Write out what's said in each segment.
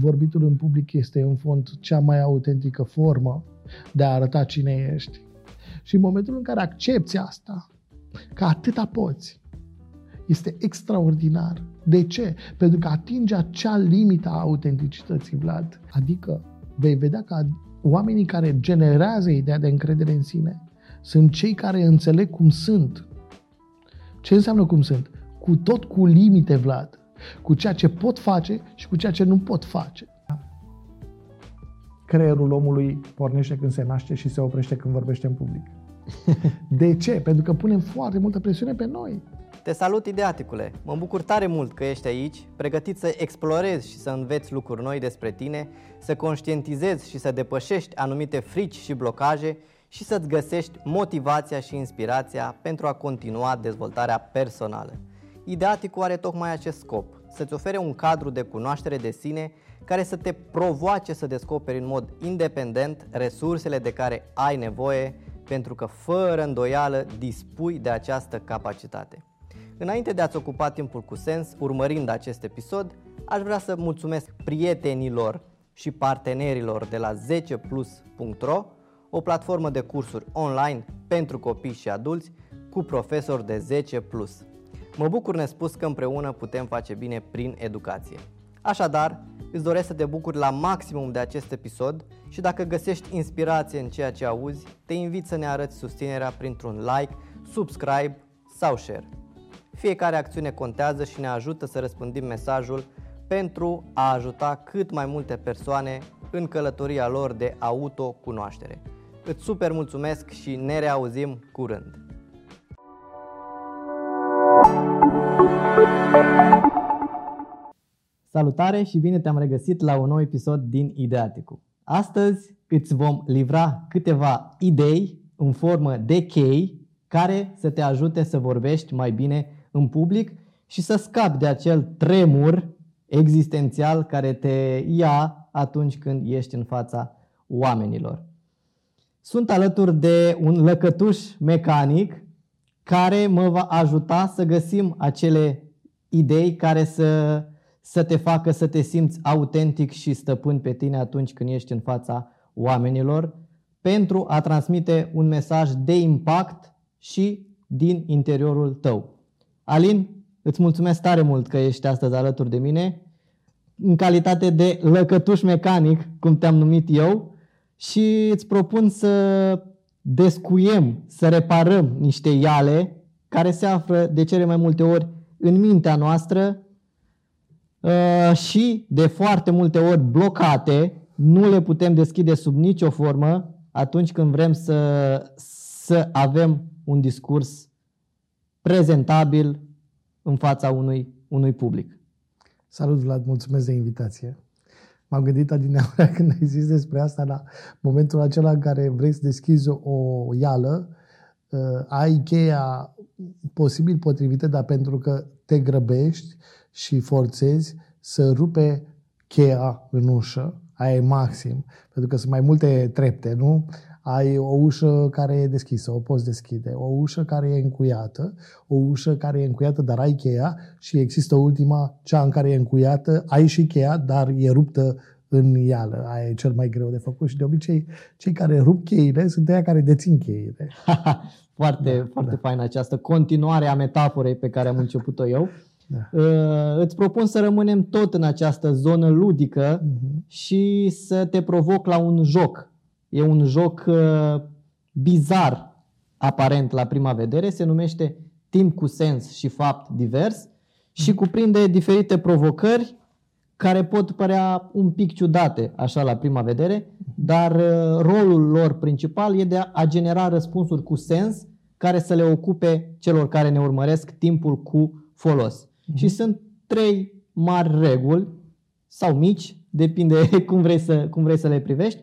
vorbitul în public este în fond cea mai autentică formă de a arăta cine ești. Și în momentul în care accepti asta, că atâta poți, este extraordinar. De ce? Pentru că atinge acea limită a autenticității, Vlad. Adică vei vedea că oamenii care generează ideea de încredere în sine sunt cei care înțeleg cum sunt. Ce înseamnă cum sunt? Cu tot cu limite, Vlad. Cu ceea ce pot face și cu ceea ce nu pot face. Creierul omului pornește când se naște și se oprește când vorbește în public. De ce? Pentru că punem foarte multă presiune pe noi. Te salut, Ideaticule! Mă bucur tare mult că ești aici, pregătit să explorezi și să înveți lucruri noi despre tine, să conștientizezi și să depășești anumite frici și blocaje și să-ți găsești motivația și inspirația pentru a continua dezvoltarea personală. Ideaticul are tocmai acest scop, să-ți ofere un cadru de cunoaștere de sine care să te provoace să descoperi în mod independent resursele de care ai nevoie, pentru că fără îndoială dispui de această capacitate. Înainte de a-ți ocupa timpul cu sens, urmărind acest episod, aș vrea să mulțumesc prietenilor și partenerilor de la 10plus.ro, o platformă de cursuri online pentru copii și adulți cu profesori de 10 plus. Mă bucur nespus că împreună putem face bine prin educație. Așadar, îți doresc să te bucuri la maximum de acest episod și dacă găsești inspirație în ceea ce auzi, te invit să ne arăți susținerea printr-un like, subscribe sau share. Fiecare acțiune contează și ne ajută să răspândim mesajul pentru a ajuta cât mai multe persoane în călătoria lor de autocunoaștere. Îți super mulțumesc și ne reauzim curând! Salutare și bine te-am regăsit la un nou episod din Ideaticu. Astăzi îți vom livra câteva idei în formă de chei care să te ajute să vorbești mai bine în public și să scapi de acel tremur existențial care te ia atunci când ești în fața oamenilor. Sunt alături de un lăcătuș mecanic care mă va ajuta să găsim acele idei care să, să te facă să te simți autentic și stăpân pe tine atunci când ești în fața oamenilor pentru a transmite un mesaj de impact și din interiorul tău. Alin, îți mulțumesc tare mult că ești astăzi alături de mine în calitate de lăcătuș mecanic, cum te-am numit eu, și îți propun să descuiem, să reparăm niște iale care se află de cele mai multe ori în mintea noastră uh, și de foarte multe ori blocate, nu le putem deschide sub nicio formă atunci când vrem să, să avem un discurs prezentabil în fața unui, unui public. Salut, Vlad, mulțumesc de invitație. M-am gândit adineaura când ai zis despre asta, la momentul acela în care vrei să deschizi o ială, uh, ai cheia posibil potrivită, dar pentru că te grăbești și forțezi să rupe cheia în ușă, aia e maxim, pentru că sunt mai multe trepte, nu? ai o ușă care e deschisă, o poți deschide, o ușă care e încuiată, o ușă care e încuiată, dar ai cheia și există ultima, cea în care e încuiată, ai și cheia, dar e ruptă în ială. Aia e cel mai greu de făcut și de obicei cei care rup cheile sunt aia care dețin cheile. foarte, da, foarte da. fain această continuare a metaforei pe care am început-o eu. Da. Uh, îți propun să rămânem tot în această zonă ludică uh-huh. și să te provoc la un joc E un joc uh, bizar, aparent la prima vedere, se numește Timp cu sens și fapt divers și cuprinde diferite provocări care pot părea un pic ciudate așa la prima vedere, dar uh, rolul lor principal e de a genera răspunsuri cu sens care să le ocupe celor care ne urmăresc timpul cu folos. Mm-hmm. Și sunt trei mari reguli sau mici, depinde cum vrei să, cum vrei să le privești,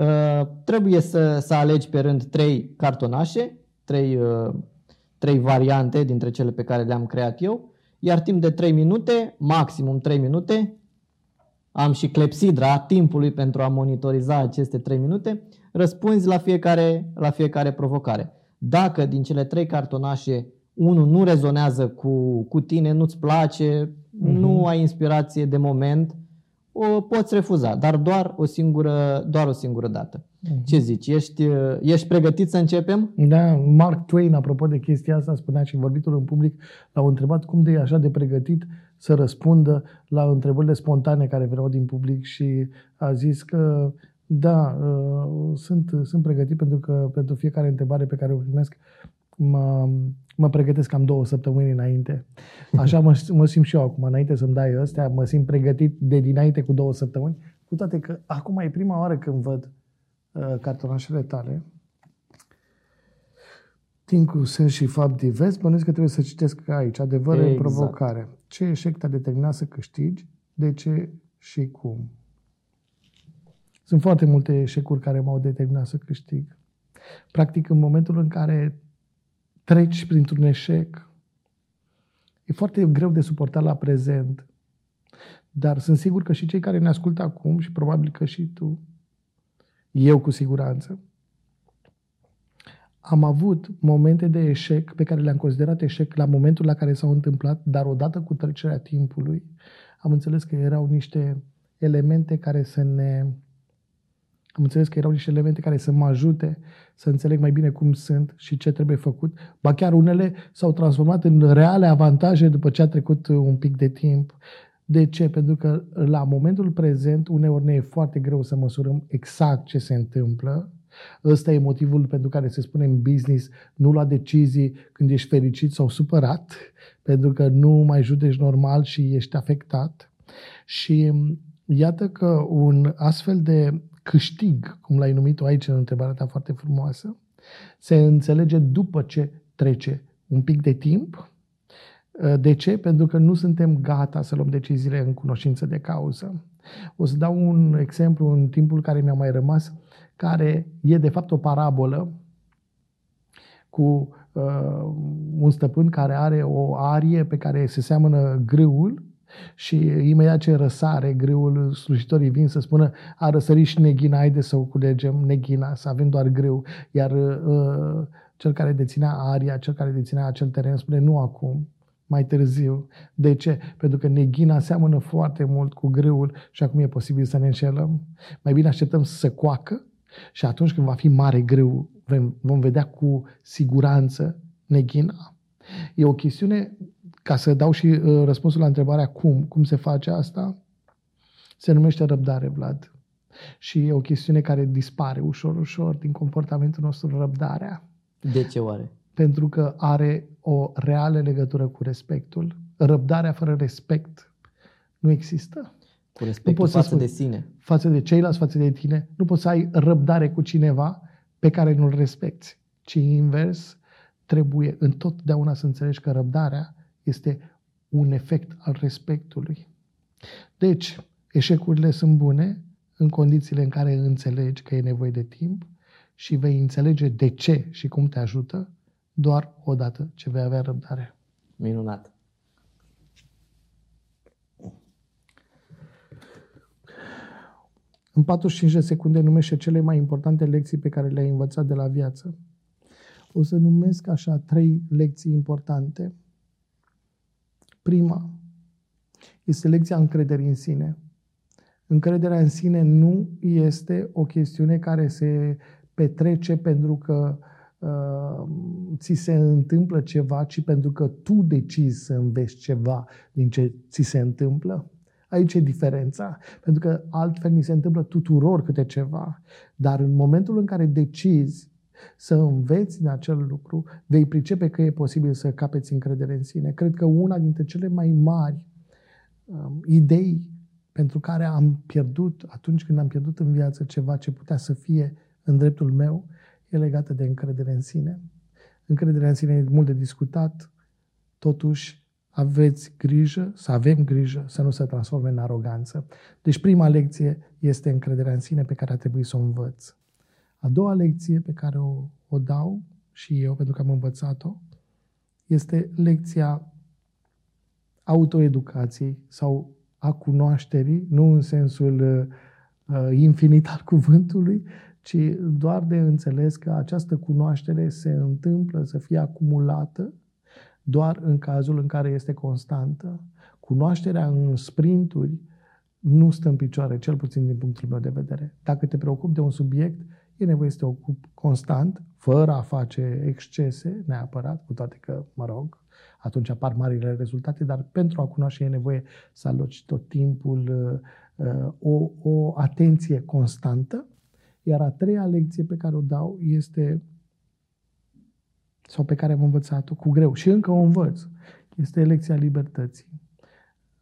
Uh, trebuie să, să alegi pe rând trei cartonașe, trei, uh, trei variante dintre cele pe care le-am creat eu, iar timp de 3 minute, maximum 3 minute, am și clepsidra timpului pentru a monitoriza aceste 3 minute, răspunzi la fiecare, la fiecare provocare. Dacă din cele trei cartonașe unul nu rezonează cu, cu tine, nu-ți place, uh-huh. nu ai inspirație de moment, o poți refuza, dar doar o singură, doar o singură dată. Mhm. Ce zici? Ești, ești pregătit să începem? Da, Mark Twain, apropo de chestia asta, spunea și vorbitul în public, l-au întrebat cum de e așa de pregătit să răspundă la întrebările spontane care veneau din public și a zis că da, uh, sunt, sunt pregătit pentru că pentru fiecare întrebare pe care o primesc mă, mă pregătesc cam două săptămâni înainte. Așa mă, mă simt și eu acum, înainte să-mi dai ăstea, mă simt pregătit de dinainte cu două săptămâni, cu toate că acum e prima oară când văd uh, cartonașele tale, timp cu sens și fapt divers, bănuiesc că trebuie să citesc aici. Adevăr exact. în provocare. Ce eșec te-a determinat să câștigi? De ce și cum? Sunt foarte multe eșecuri care m-au determinat să câștig. Practic, în momentul în care treci printr-un eșec, e foarte greu de suportat la prezent. Dar sunt sigur că și cei care ne ascultă acum și probabil că și tu, eu cu siguranță, am avut momente de eșec pe care le-am considerat eșec la momentul la care s-au întâmplat, dar odată cu trecerea timpului am înțeles că erau niște elemente care să ne am înțeles că erau niște elemente care să mă ajute să înțeleg mai bine cum sunt și ce trebuie făcut. Ba chiar unele s-au transformat în reale avantaje după ce a trecut un pic de timp. De ce? Pentru că la momentul prezent uneori ne e foarte greu să măsurăm exact ce se întâmplă. Ăsta e motivul pentru care se spune în business nu lua decizii când ești fericit sau supărat, pentru că nu mai judeci normal și ești afectat. Și iată că un astfel de câștig, cum l-ai numit-o aici în întrebarea ta foarte frumoasă, se înțelege după ce trece un pic de timp. De ce? Pentru că nu suntem gata să luăm deciziile în cunoștință de cauză. O să dau un exemplu în timpul care mi-a mai rămas, care e de fapt o parabolă cu uh, un stăpân care are o arie pe care se seamănă grâul și imediat ce răsare greul, slujitorii vin să spună a răsărit și neghina, haide să o culegem, neghina, să avem doar greu. Iar uh, cel care deținea aria, cel care deținea acel teren spune nu acum, mai târziu. De ce? Pentru că neghina seamănă foarte mult cu greul și acum e posibil să ne înșelăm. Mai bine așteptăm să se coacă și atunci când va fi mare greu, vom vedea cu siguranță neghina. E o chestiune ca să dau și uh, răspunsul la întrebarea cum, cum se face asta, se numește răbdare, Vlad. Și e o chestiune care dispare ușor, ușor din comportamentul nostru răbdarea. De ce oare? Pentru că are o reală legătură cu respectul. Răbdarea fără respect nu există. Cu respectul față spui, de sine. Față de ceilalți, față de tine. Nu poți să ai răbdare cu cineva pe care nu-l respecti. Ci invers, trebuie întotdeauna să înțelegi că răbdarea este un efect al respectului. Deci, eșecurile sunt bune în condițiile în care înțelegi că e nevoie de timp și vei înțelege de ce și cum te ajută doar odată ce vei avea răbdare. Minunat! În 45 de secunde numește cele mai importante lecții pe care le-ai învățat de la viață. O să numesc așa trei lecții importante Prima este lecția încrederii în sine. Încrederea în sine nu este o chestiune care se petrece pentru că uh, ți se întâmplă ceva, ci pentru că tu decizi să înveți ceva din ce ți se întâmplă. Aici e diferența. Pentru că altfel ni se întâmplă tuturor câte ceva. Dar în momentul în care decizi să înveți din acel lucru, vei pricepe că e posibil să capeți încredere în sine. Cred că una dintre cele mai mari um, idei pentru care am pierdut, atunci când am pierdut în viață ceva ce putea să fie în dreptul meu, e legată de încredere în sine. Încrederea în sine e mult de discutat, totuși aveți grijă, să avem grijă să nu se transforme în aroganță. Deci prima lecție este încrederea în sine pe care a trebuit să o învăț. A doua lecție pe care o, o dau și eu, pentru că am învățat-o, este lecția autoeducației sau a cunoașterii, nu în sensul uh, infinit al cuvântului, ci doar de înțeles că această cunoaștere se întâmplă să fie acumulată doar în cazul în care este constantă. Cunoașterea în sprinturi nu stă în picioare, cel puțin din punctul meu de vedere. Dacă te preocupi de un subiect, e nevoie să te ocupi constant, fără a face excese neapărat, cu toate că, mă rog, atunci apar marile rezultate, dar pentru a cunoaște e nevoie să aloci tot timpul uh, o, o atenție constantă. Iar a treia lecție pe care o dau este, sau pe care am învățat-o cu greu și încă o învăț, este lecția libertății.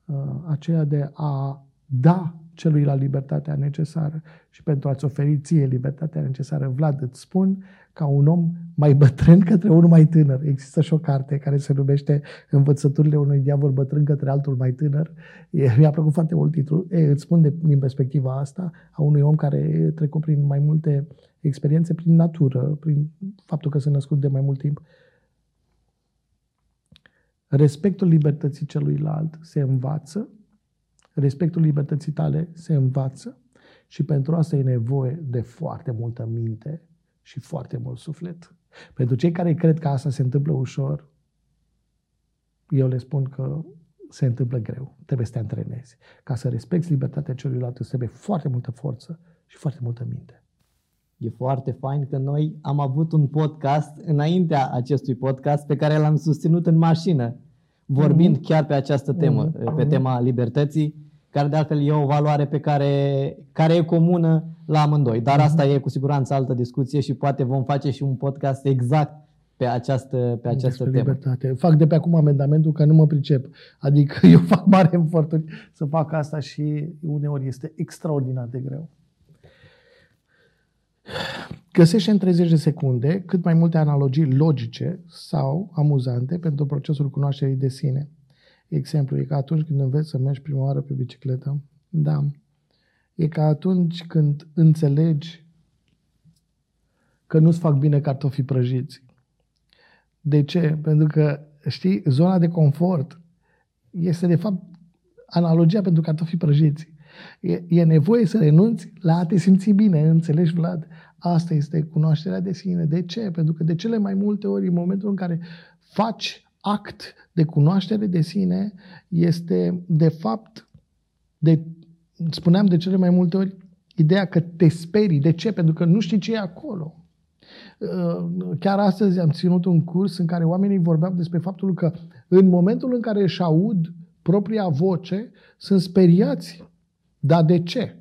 Uh, aceea de a da celuilalt libertatea necesară și pentru a-ți oferi ție libertatea necesară, Vlad, îți spun ca un om mai bătrân către unul mai tânăr. Există și o carte care se numește Învățăturile unui diavol bătrân către altul mai tânăr. mi-a plăcut foarte mult titlul. E, îți spun de, din perspectiva asta a unui om care trecut prin mai multe experiențe prin natură, prin faptul că s-a născut de mai mult timp. Respectul libertății celuilalt se învață respectul libertății tale se învață și pentru asta e nevoie de foarte multă minte și foarte mult suflet. Pentru cei care cred că asta se întâmplă ușor, eu le spun că se întâmplă greu. Trebuie să te antrenezi. Ca să respecti libertatea celuilalt, îți trebuie foarte multă forță și foarte multă minte. E foarte fain că noi am avut un podcast înaintea acestui podcast pe care l-am susținut în mașină, vorbind mm-hmm. chiar pe această temă, mm-hmm. pe tema libertății care de altfel e o valoare pe care, care e comună la amândoi. Dar asta e cu siguranță altă discuție și poate vom face și un podcast exact pe această, pe această temă. Libertate. Fac de pe acum amendamentul că nu mă pricep. Adică eu fac mare eforturi să fac asta și uneori este extraordinar de greu. Găsește în 30 de secunde cât mai multe analogii logice sau amuzante pentru procesul cunoașterii de sine. Exemplu, e ca atunci când înveți să mergi prima oară pe bicicletă. Da. E ca atunci când înțelegi că nu-ți fac bine cartofii prăjiți. De ce? Pentru că, știi, zona de confort este, de fapt, analogia pentru cartofii prăjiți. E, e nevoie să renunți la a te simți bine, înțelegi, Vlad? Asta este cunoașterea de sine. De ce? Pentru că de cele mai multe ori, în momentul în care faci act de cunoaștere de sine este, de fapt, de, spuneam de cele mai multe ori, ideea că te sperii. De ce? Pentru că nu știi ce e acolo. Uh, chiar astăzi am ținut un curs în care oamenii vorbeau despre faptul că în momentul în care își aud propria voce, sunt speriați. Dar de ce?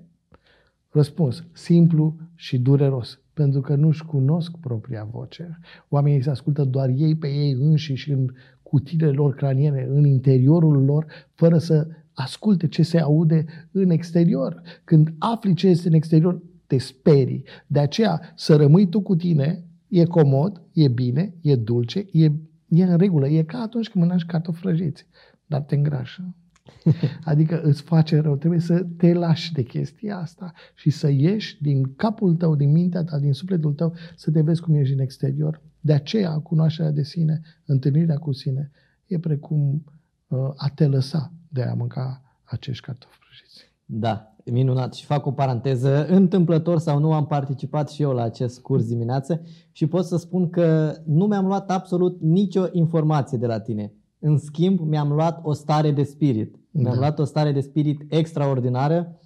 Răspuns, simplu și dureros. Pentru că nu-și cunosc propria voce. Oamenii se ascultă doar ei pe ei înșiși în cutiile lor craniene, în interiorul lor, fără să asculte ce se aude în exterior. Când afli ce este în exterior, te sperii. De aceea, să rămâi tu cu tine e comod, e bine, e dulce, e, e în regulă. E ca atunci când mănânci cartofi frăjiți, dar te îngrașă. Adică îți face rău. Trebuie să te lași de chestia asta și să ieși din capul tău, din mintea ta, din sufletul tău, să te vezi cum ești în exterior. De aceea, cunoașterea de sine, întâlnirea cu sine, e precum uh, a te lăsa de a mânca acești cartofi prăjiți. Da, minunat. Și fac o paranteză. Întâmplător sau nu am participat și eu la acest curs dimineață și pot să spun că nu mi-am luat absolut nicio informație de la tine. În schimb, mi-am luat o stare de spirit. Mi-am da. luat o stare de spirit extraordinară,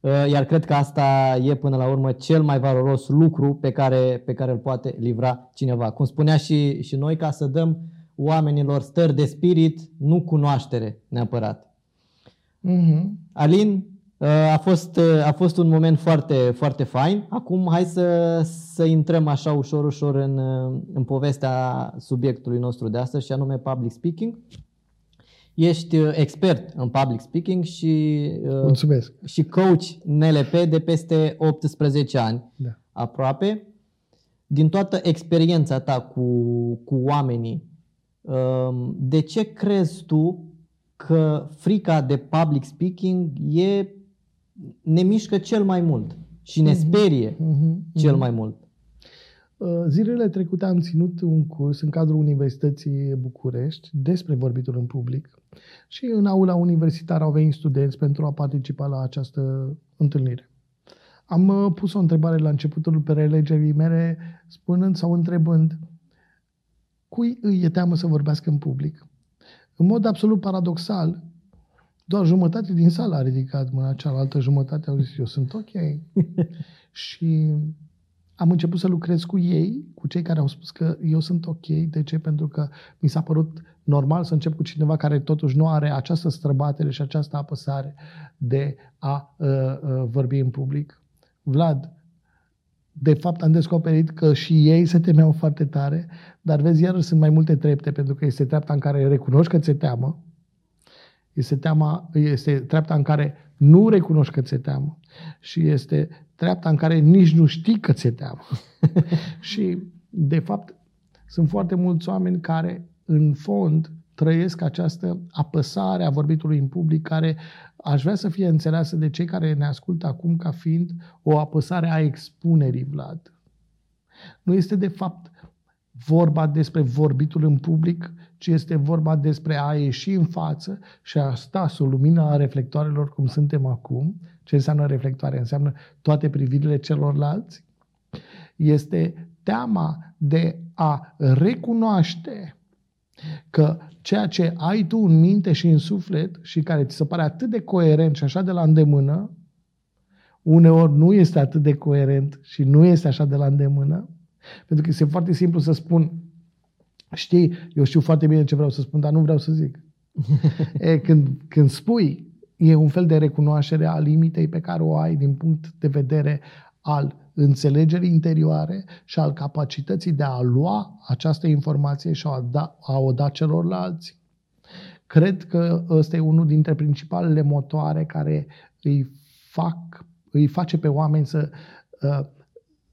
uh, iar cred că asta e până la urmă cel mai valoros lucru pe care, pe care îl poate livra cineva. Cum spunea și, și noi, ca să dăm oamenilor stări de spirit, nu cunoaștere neapărat. Mm-hmm. Alin, uh, a fost, uh, a fost un moment foarte, foarte fain. Acum hai să, să intrăm așa ușor, ușor în, în povestea subiectului nostru de astăzi și anume public speaking. Ești uh, expert în public speaking și, uh, Mulțumesc. și coach NLP de peste 18 ani da. aproape. Din toată experiența ta cu, cu oamenii, um, de ce crezi tu că frica de public speaking e, ne mișcă cel mai mult și ne mhm. sperie mm-hmm. cel mai mult? Uh, zilele trecute am ținut un curs în cadrul Universității București despre vorbitul în public și în aula universitară au venit studenți pentru a participa la această întâlnire. Am uh, pus o întrebare la începutul prelegerii mele, spunând sau întrebând cui îi e teamă să vorbească în public. În mod absolut paradoxal, Doar jumătate din sală a ridicat mâna, cealaltă jumătate au zis, eu sunt ok. și am început să lucrez cu ei, cu cei care au spus că eu sunt ok. De ce? Pentru că mi s-a părut normal să încep cu cineva care totuși nu are această străbatere și această apăsare de a uh, uh, vorbi în public. Vlad, de fapt am descoperit că și ei se temeau foarte tare, dar vezi, iar sunt mai multe trepte, pentru că este treapta în care recunoști că ți-e teamă, este, teama, este treapta în care nu recunoști că ți-e teamă și este treapta în care nici nu știi că ți-e teamă. și, de fapt, sunt foarte mulți oameni care, în fond, trăiesc această apăsare a vorbitului în public care aș vrea să fie înțeleasă de cei care ne ascultă acum ca fiind o apăsare a expunerii, Vlad. Nu este de fapt vorba despre vorbitul în public, ci este vorba despre a ieși în față și a sta sub lumina reflectoarelor cum suntem acum. Ce înseamnă reflectoare? Înseamnă toate privirile celorlalți. Este teama de a recunoaște că ceea ce ai tu în minte și în suflet și care ți se pare atât de coerent și așa de la îndemână, uneori nu este atât de coerent și nu este așa de la îndemână, pentru că este foarte simplu să spun, știi, eu știu foarte bine ce vreau să spun, dar nu vreau să zic. e, când, când spui, e un fel de recunoașere a limitei pe care o ai din punct de vedere al înțelegerii interioare și al capacității de a lua această informație și a, da, a o da celorlalți. Cred că ăsta e unul dintre principalele motoare care îi, fac, îi face pe oameni să uh,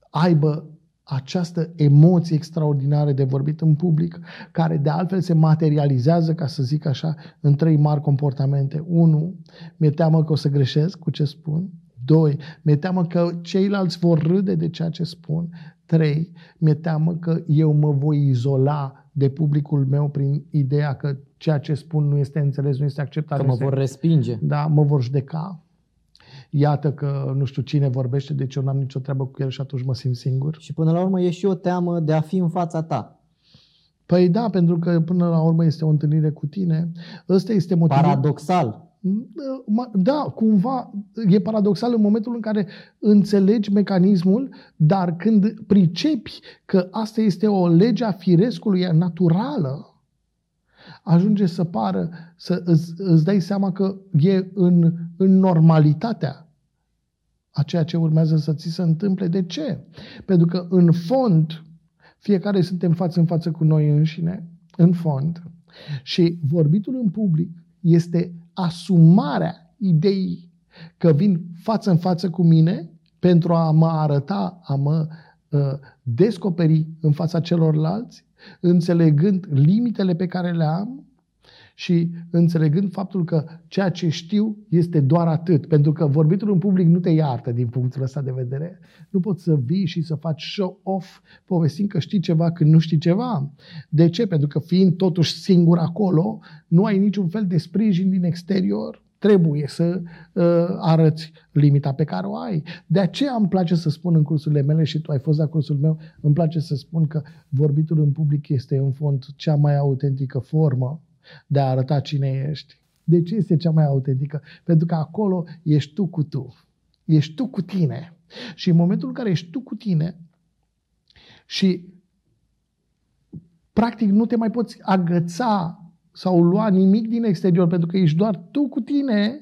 aibă această emoție extraordinară de vorbit în public, care de altfel se materializează, ca să zic așa, în trei mari comportamente. Unu, mi-e teamă că o să greșesc cu ce spun. Doi, mi-e teamă că ceilalți vor râde de ceea ce spun. Trei, mi-e teamă că eu mă voi izola de publicul meu prin ideea că ceea ce spun nu este înțeles, nu este acceptat. Că mă vor respinge. Da, mă vor judeca. Iată că nu știu cine vorbește, deci eu n-am nicio treabă cu el și atunci mă simt singur. Și până la urmă e și o teamă de a fi în fața ta. Păi da, pentru că până la urmă este o întâlnire cu tine. Ăsta este motivul. Paradoxal. Da, cumva e paradoxal în momentul în care înțelegi mecanismul, dar când pricepi că asta este o lege a firescului naturală, ajunge să pară, să îți, îți dai seama că e în, în normalitatea a ceea ce urmează să ți se întâmple. De ce? Pentru că în fond, fiecare suntem față în față cu noi înșine, în fond, și vorbitul în public este asumarea ideii că vin față în față cu mine pentru a mă arăta, a mă uh, descoperi în fața celorlalți, înțelegând limitele pe care le am și înțelegând faptul că ceea ce știu este doar atât. Pentru că vorbitul în public nu te iartă din punctul ăsta de vedere. Nu poți să vii și să faci show-off povestind că știi ceva când nu știi ceva. De ce? Pentru că fiind totuși singur acolo, nu ai niciun fel de sprijin din exterior. Trebuie să uh, arăți limita pe care o ai. De aceea îmi place să spun în cursurile mele și tu ai fost la cursul meu, îmi place să spun că vorbitul în public este în fond cea mai autentică formă de a arăta cine ești. De ce este cea mai autentică? Pentru că acolo ești tu cu tu. Ești tu cu tine. Și în momentul în care ești tu cu tine și practic nu te mai poți agăța sau lua nimic din exterior pentru că ești doar tu cu tine,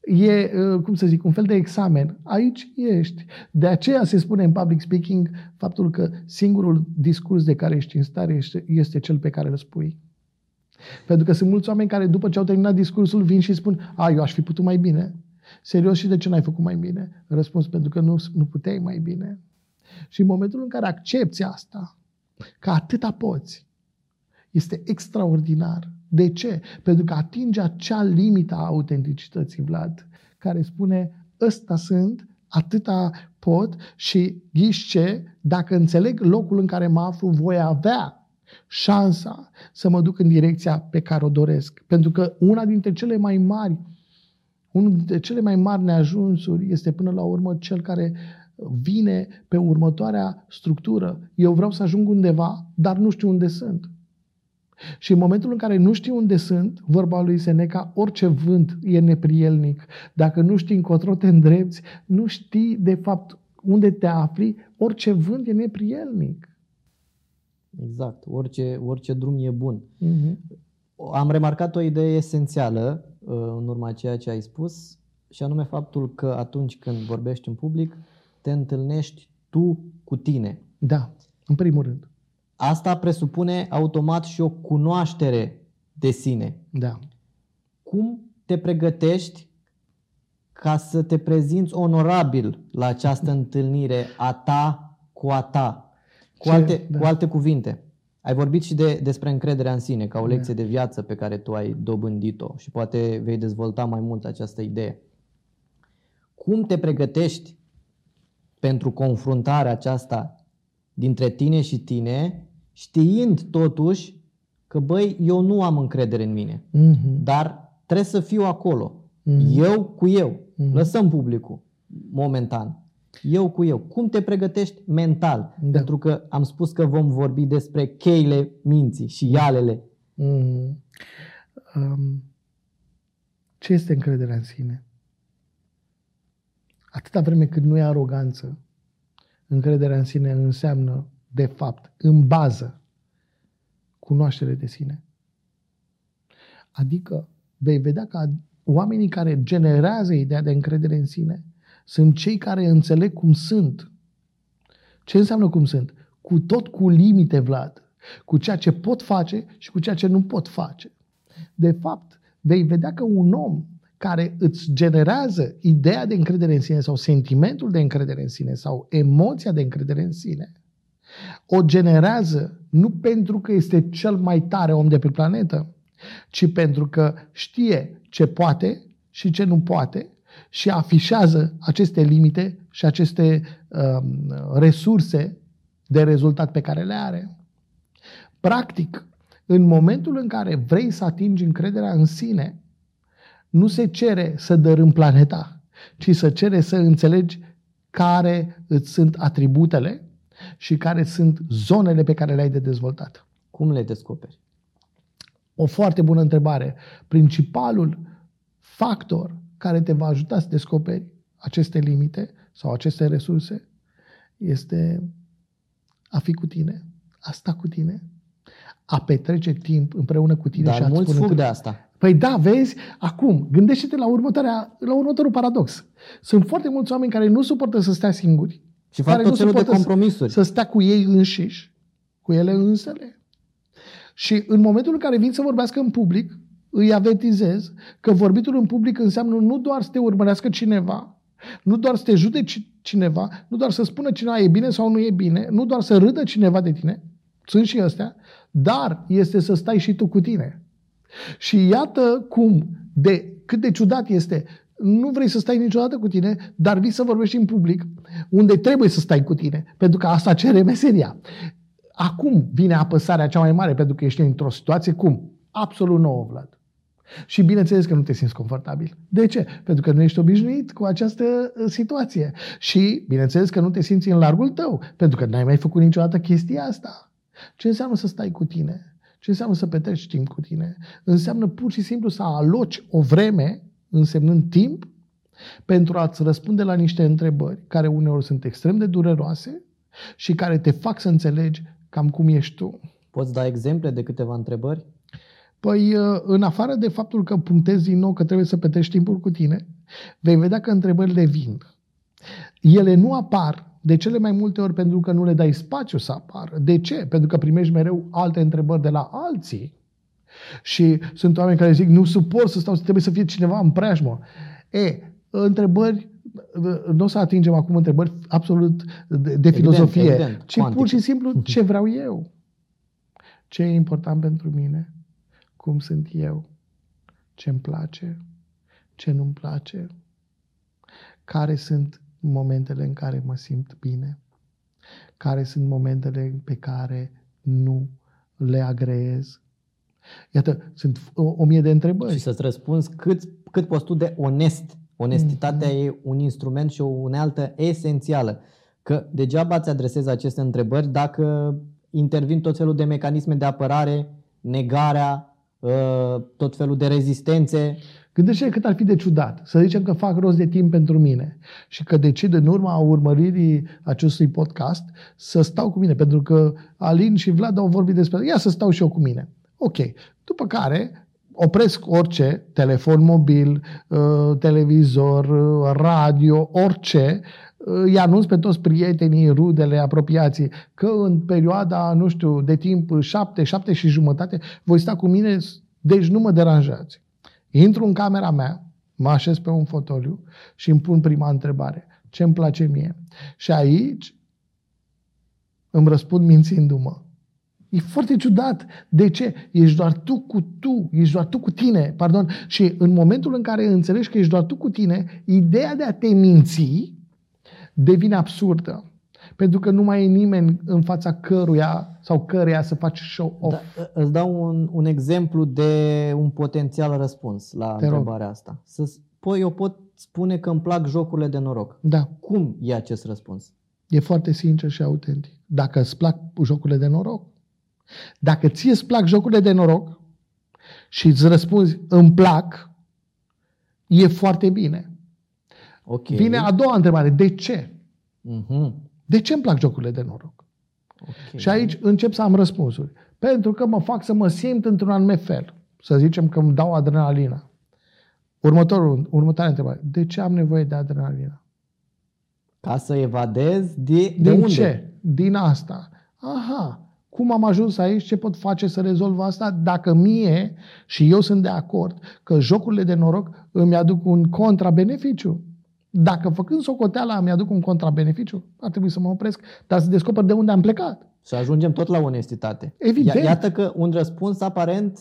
e, cum să zic, un fel de examen. Aici ești. De aceea se spune în public speaking faptul că singurul discurs de care ești în stare este, este cel pe care îl spui. Pentru că sunt mulți oameni care după ce au terminat discursul vin și spun, a, eu aș fi putut mai bine. Serios, și de ce n-ai făcut mai bine? Răspuns, pentru că nu, nu puteai mai bine. Și în momentul în care accepti asta, că atâta poți, este extraordinar. De ce? Pentru că atinge acea limită a autenticității, Vlad, care spune, ăsta sunt, atâta pot și ghiși ce, dacă înțeleg locul în care mă aflu, voi avea șansa să mă duc în direcția pe care o doresc. Pentru că una dintre cele mai mari, unul dintre cele mai mari neajunsuri este până la urmă cel care vine pe următoarea structură. Eu vreau să ajung undeva, dar nu știu unde sunt. Și în momentul în care nu știi unde sunt, vorba lui Seneca, orice vânt e neprielnic. Dacă nu știi încotro te îndrepți, nu știi de fapt unde te afli, orice vânt e neprielnic. Exact, orice, orice drum e bun. Mm-hmm. Am remarcat o idee esențială uh, în urma ceea ce ai spus, și anume faptul că atunci când vorbești în public, te întâlnești tu cu tine. Da, în primul rând. Asta presupune automat și o cunoaștere de sine. Da. Cum te pregătești ca să te prezinți onorabil la această întâlnire a ta cu a ta? Cu, Ce- alte, da. cu alte cuvinte, ai vorbit și de, despre încrederea în sine ca o Da. lecție de viață pe care tu ai dobândit-o și poate vei dezvolta mai mult această idee. Cum te pregătești pentru confruntarea aceasta dintre tine și tine, știind totuși că, băi, eu nu am încredere în mine, Mm-hmm. dar trebuie să fiu acolo. Mhm. Eu cu eu. Mhm. Lăsăm publicul momentan. Eu cu eu. Cum te pregătești mental? Da. Pentru că am spus că vom vorbi despre cheile minții și ialele. Mm. Um, ce este încrederea în sine? Atâta vreme cât nu e aroganță, încrederea în sine înseamnă, de fapt, în bază, cunoaștere de sine. Adică vei vedea că oamenii care generează ideea de încredere în sine sunt cei care înțeleg cum sunt. Ce înseamnă cum sunt? Cu tot cu limite, Vlad. Cu ceea ce pot face și cu ceea ce nu pot face. De fapt, vei vedea că un om care îți generează ideea de încredere în sine sau sentimentul de încredere în sine sau emoția de încredere în sine, o generează nu pentru că este cel mai tare om de pe planetă, ci pentru că știe ce poate și ce nu poate și afișează aceste limite și aceste um, resurse de rezultat pe care le are. Practic, în momentul în care vrei să atingi încrederea în sine, nu se cere să dărâm planeta, ci să cere să înțelegi care îți sunt atributele și care sunt zonele pe care le-ai de dezvoltat. Cum le descoperi? O foarte bună întrebare. Principalul factor care te va ajuta să descoperi aceste limite sau aceste resurse este a fi cu tine, a sta cu tine, a petrece timp împreună cu tine și Dar a-ți mulți spune fug de asta. Păi da, vezi, acum, gândește-te la, următoarea, la următorul paradox. Sunt foarte mulți oameni care nu suportă să stea singuri. Și fac care tot nu felul de suportă să- compromisuri. Să stea cu ei înșiși, cu ele însele. Și în momentul în care vin să vorbească în public, îi avertizez că vorbitul în public înseamnă nu doar să te urmărească cineva, nu doar să te judeci cineva, nu doar să spună cineva e bine sau nu e bine, nu doar să râdă cineva de tine, sunt și ăstea, dar este să stai și tu cu tine. Și iată cum, de cât de ciudat este, nu vrei să stai niciodată cu tine, dar vii să vorbești în public, unde trebuie să stai cu tine, pentru că asta cere meseria. Acum vine apăsarea cea mai mare, pentru că ești într-o situație cum? Absolut nouă, Vlad. Și bineînțeles că nu te simți confortabil. De ce? Pentru că nu ești obișnuit cu această uh, situație. Și bineînțeles că nu te simți în largul tău, pentru că n-ai mai făcut niciodată chestia asta. Ce înseamnă să stai cu tine? Ce înseamnă să petreci timp cu tine? Înseamnă pur și simplu să aloci o vreme, însemnând timp, pentru a-ți răspunde la niște întrebări care uneori sunt extrem de dureroase și care te fac să înțelegi cam cum ești tu. Poți da exemple de câteva întrebări? Păi, uh, în afară de faptul că punctezi din nou că trebuie să petreci timpul cu tine, vei vedea că întrebările vin. Ele nu apar de cele mai multe ori pentru că nu le dai spațiu să apară. De ce? Pentru că primești mereu alte întrebări de la alții. Și sunt oameni care zic, nu suport să stau, trebuie să fie cineva în preajmă. E, întrebări, nu o să atingem acum întrebări absolut de, de Evident, filozofie, evident, ci pur cuantică. și simplu ce vreau eu. Ce e important pentru mine? Cum sunt eu? Ce îmi place? Ce nu-mi place? Care sunt momentele în care mă simt bine? Care sunt momentele pe care nu le agreez? Iată, sunt o, o mie de întrebări. Și să-ți răspunzi cât, cât poți tu de onest. Onestitatea Mhm. e un instrument și o unealtă esențială. Că degeaba îți adresezi aceste întrebări dacă intervin tot felul de mecanisme de apărare negarea, uh, tot felul de rezistențe. Gândește cât ar fi de ciudat. Să zicem că fac rost de timp pentru mine și că decid în urma urmăririi acestui podcast să stau cu mine, pentru că Alin și Vlad au vorbit despre ia să stau și eu cu mine. Ok. După care opresc orice, telefon mobil, uh, televizor, uh, radio, orice, uh, îi anunț pe toți prietenii, rudele, apropiații, că în perioada, nu știu, de timp șapte, șapte și jumătate, voi sta cu mine, deci nu mă deranjați. Intru în camera mea, mă așez pe un fotoliu și îmi pun prima întrebare. Ce îmi place mie? Și aici îmi răspund mințindu-mă. E foarte ciudat. De ce? Ești doar tu cu tu, ești doar tu cu tine, pardon. Și în momentul în care înțelegi că ești doar tu cu tine, ideea de a te minți devine absurdă. Pentru că nu mai e nimeni în fața căruia sau căreia să faci show-off. Da, îți dau un, un exemplu de un potențial răspuns la Te rog. întrebarea asta. Să, păi eu pot spune că îmi plac jocurile de noroc. Da, Cum e acest răspuns? e foarte sincer și autentic. Dacă îți plac jocurile de noroc, dacă ție îți plac jocurile de noroc și îți răspunzi îmi plac, e foarte bine. Ok. Vine a doua întrebare. De ce? Mhm. De ce îmi plac jocurile de noroc? Ok. Și aici încep să am răspunsuri. Pentru că mă fac să mă simt într-un anume fel. Să zicem că îmi dau adrenalină. Următorul, următoarea întrebare. De ce am nevoie de adrenalină? Ca să evadez de, de Din unde? ce? Din asta. Aha. Cum am ajuns aici? Ce pot face să rezolv asta? Dacă mie, și eu sunt de acord, că jocurile de noroc îmi aduc un contrabeneficiu. Dacă făcând socoteala îmi aduc un contrabeneficiu, ar trebui să mă opresc, dar să descoper de unde am plecat. Și ajungem tot la onestitate. Evident. Ia- Iată că un răspuns aparent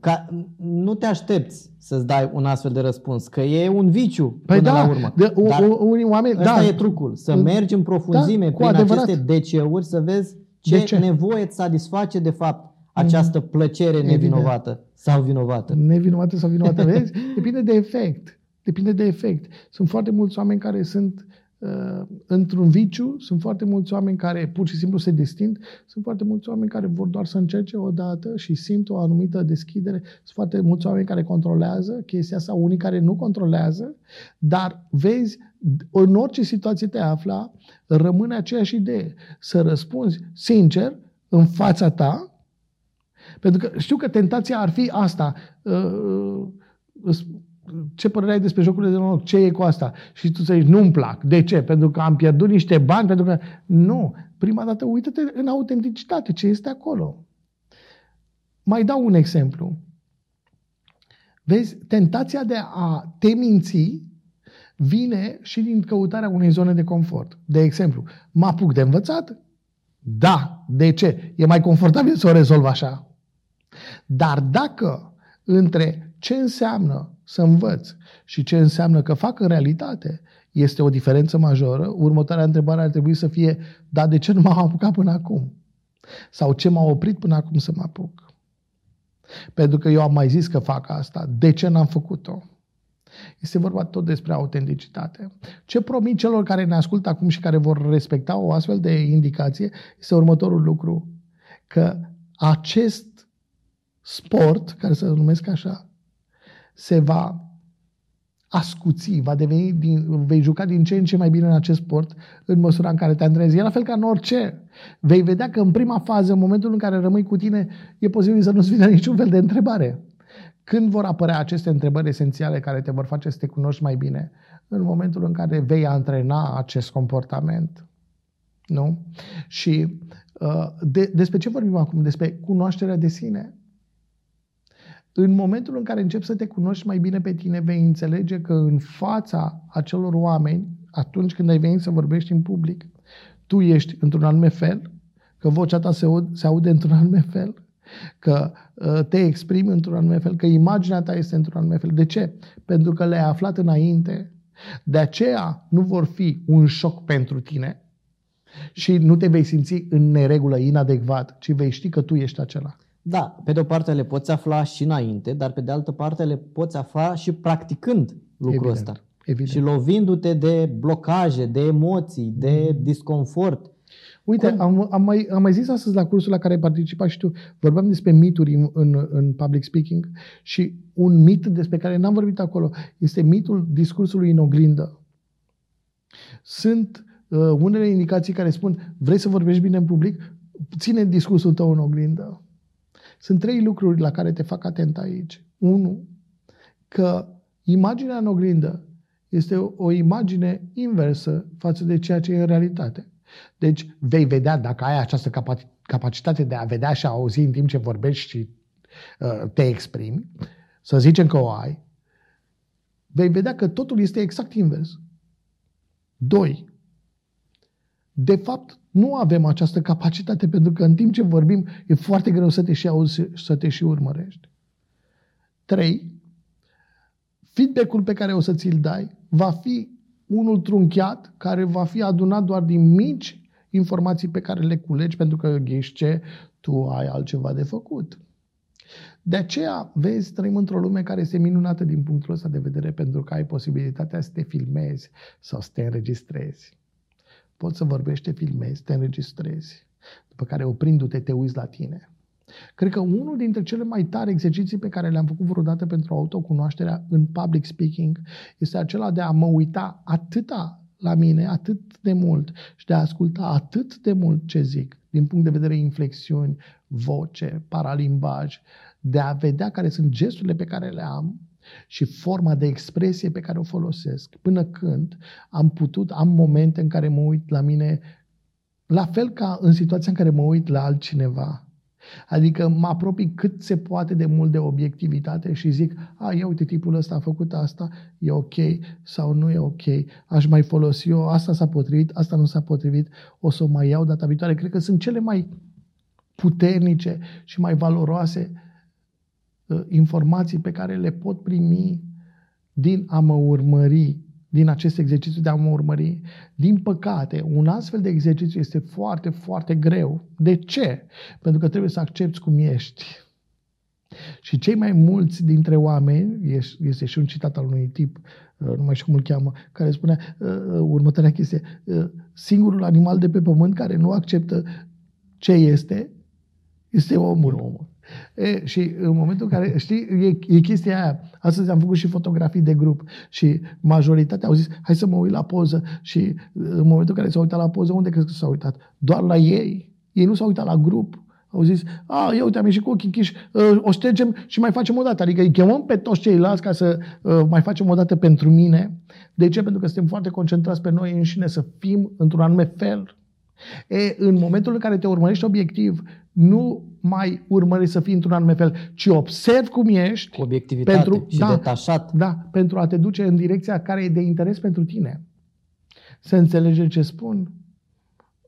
ca, nu te aștepți să-ți dai un astfel de răspuns, că e un viciu Păi până da, la urmă. de, o, Dar o, unii oameni, ăsta da, e trucul, să Da, mergi în profunzime cu prin adevărat. aceste DCE-uri să vezi ce, De ce? nevoie îți satisface de fapt această plăcere Evident. nevinovată sau vinovată. nevinovată sau vinovată, vezi? Depinde de efect. Depinde de efect. Sunt foarte mulți oameni care sunt uh, într-un viciu, sunt foarte mulți oameni care pur și simplu se destind, sunt foarte mulți oameni care vor doar să încerce o dată și simt o anumită deschidere, sunt foarte mulți oameni care controlează chestia asta, unii care nu controlează, dar vezi, în orice situație te afla, rămâne aceeași idee. Să răspunzi sincer, în fața ta, pentru că știu că tentația ar fi asta. Uh, uh, Ce părere ai despre jocurile de noroc? Ce e cu asta? Și tu să zici, nu-mi plac. De ce? Pentru că am pierdut niște bani? Pentru că... Nu. Prima dată, uită-te în autenticitate. Ce este acolo? Mai dau un exemplu. Vezi, tentația de a te minți vine și din căutarea unei zone de confort. De exemplu, mă apuc de învățat? Da. De ce? E mai confortabil să o rezolv așa. Dar dacă între ce înseamnă să învăț și ce înseamnă că fac în realitate este o diferență majoră, următoarea întrebare ar trebui să fie, dar de ce nu m-am apucat până acum? Sau ce m-a oprit până acum să mă apuc? Pentru că eu am mai zis că fac asta. De ce n-am făcut-o? Este vorba tot despre autenticitate. Ce promit celor care ne ascultă acum și care vor respecta o astfel de indicație este următorul lucru. Că acest sport, care se numesc așa, se va ascuți, va deveni din, vei juca din ce în ce mai bine în acest sport în măsura în care te antrenezi. E la fel ca în orice. Vei vedea că în prima fază, în momentul în care rămâi cu tine, e posibil să nu-ți vină niciun fel de întrebare. Când vor apărea aceste întrebări esențiale care te vor face să te cunoști mai bine? În momentul în care vei antrena acest comportament. Nu? Și uh, de, despre ce vorbim acum? Despre cunoașterea de sine. În momentul în care începi să te cunoști mai bine pe tine, vei înțelege că în fața acelor oameni, atunci când ai venit să vorbești în public, tu ești într-un anume fel, că vocea ta se, aud, se aude într-un anume fel, că uh, te exprimi într-un anume fel, că imaginea ta este într-un anume fel. De ce? Pentru că le-ai aflat înainte. De aceea nu vor fi un șoc pentru tine și nu te vei simți în neregulă, inadecvat, ci vei ști că tu ești acela. Da, pe de o parte le poți afla și înainte, dar pe de altă parte le poți afla și practicând lucrul Evident, ăsta. evident. Și lovindu-te de blocaje, de emoții, de disconfort. Uite, Cum? am, am, mai, am mai zis astăzi la cursul la care ai participat și tu, vorbeam despre mituri în, în, în public speaking și un mit despre care n-am vorbit acolo este mitul discursului în oglindă. Sunt uh, unele indicații care spun, vrei să vorbești bine în public? Ține discursul tău în oglindă. Sunt trei lucruri la care te fac atent aici. Unu, că imaginea în oglindă este o, o imagine inversă față de ceea ce e în realitate. Deci vei vedea, dacă ai această capac- capacitate de a vedea și a auzi în timp ce vorbești și uh, te exprimi, să zicem că o ai, vei vedea că totul este exact invers. Doi, de fapt, nu avem această capacitate pentru că în timp ce vorbim e foarte greu să te și auzi, să te și urmărești. Trei, feedback-ul pe care o să ți-l dai va fi unul trunchiat, care va fi adunat doar din mici informații pe care le culegi, pentru că ghiși ce, tu ai altceva de făcut. De aceea, vezi, trăim într-o lume care este minunată din punctul ăsta de vedere, pentru că ai posibilitatea să te filmezi sau să te înregistrezi. Poți să vorbești, te filmezi, te înregistrezi, după care oprindu-te, te uiți la tine. Cred că unul dintre cele mai tari exerciții pe care le-am făcut vreodată pentru autocunoașterea în public speaking este acela de a mă uita atâta la mine, atât de mult și de a asculta atât de mult ce zic, din punct de vedere inflexiuni, voce, paralimbaj, de a vedea care sunt gesturile pe care le am și forma de expresie pe care o folosesc, până când am putut, am momente în care mă uit la mine la fel ca în situația în care mă uit la altcineva Adică mă apropii cât se poate de mult de obiectivitate și zic, a, ia uite, tipul ăsta a făcut asta, e ok sau nu e ok, aș mai folosi eu, asta s-a potrivit, asta nu s-a potrivit, o să o mai iau data viitoare. Cred că sunt cele mai puternice și mai valoroase uh, informații pe care le pot primi din a mă urmări din acest exercițiu de a mă urmări. Din păcate, un astfel de exercițiu este foarte, foarte greu. De ce? Pentru că trebuie să accepti cum ești. Și cei mai mulți dintre oameni, este și un citat al unui tip, uh, nu mai știu cum îl cheamă, care spunea uh, uh, următoarea chestie, singurul animal de pe pământ care nu acceptă ce este, este omul. omul. E, și în momentul în care, știi, e, e chestia aia. Astăzi am făcut și fotografii de grup și majoritatea au zis, hai să mă uit la poză și în momentul în care s-au uitat la poză, unde crezi că s-au uitat? Doar la ei. Ei nu s-au uitat la grup. Au zis, a, ia uite, am ieșit cu ochii închiși, uh, o ștergem și mai facem o dată. Adică îi chemăm pe toți ceilalți ca să uh, mai facem o dată pentru mine. De ce? Pentru că suntem foarte concentrați pe noi înșine să fim într-un anume fel. E, în momentul în care te urmărești obiectiv, nu mai urmări să fii într-un anume fel, ci observ cum ești. Cu obiectivitate pentru, și da, detașat. Da, pentru a te duce în direcția care e de interes pentru tine. Să înțelege ce spun.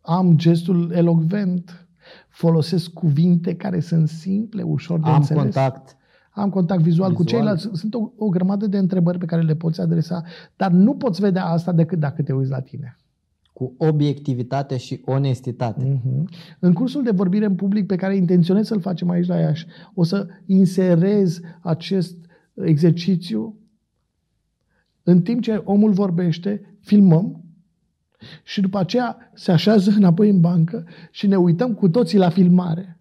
Am gestul elocvent. Folosesc cuvinte care sunt simple, ușor de Am înțeles. contact. Am contact vizual, vizual. cu ceilalți. Sunt o, o grămadă de întrebări pe care le poți adresa, dar nu poți vedea asta decât dacă te uiți la tine cu obiectivitate și onestitate. Mm-hmm. În cursul de vorbire în public pe care intenționez să-l facem aici la Iași, o să inserez acest exercițiu în timp ce omul vorbește, filmăm și după aceea se așează înapoi în bancă și ne uităm cu toții la filmare.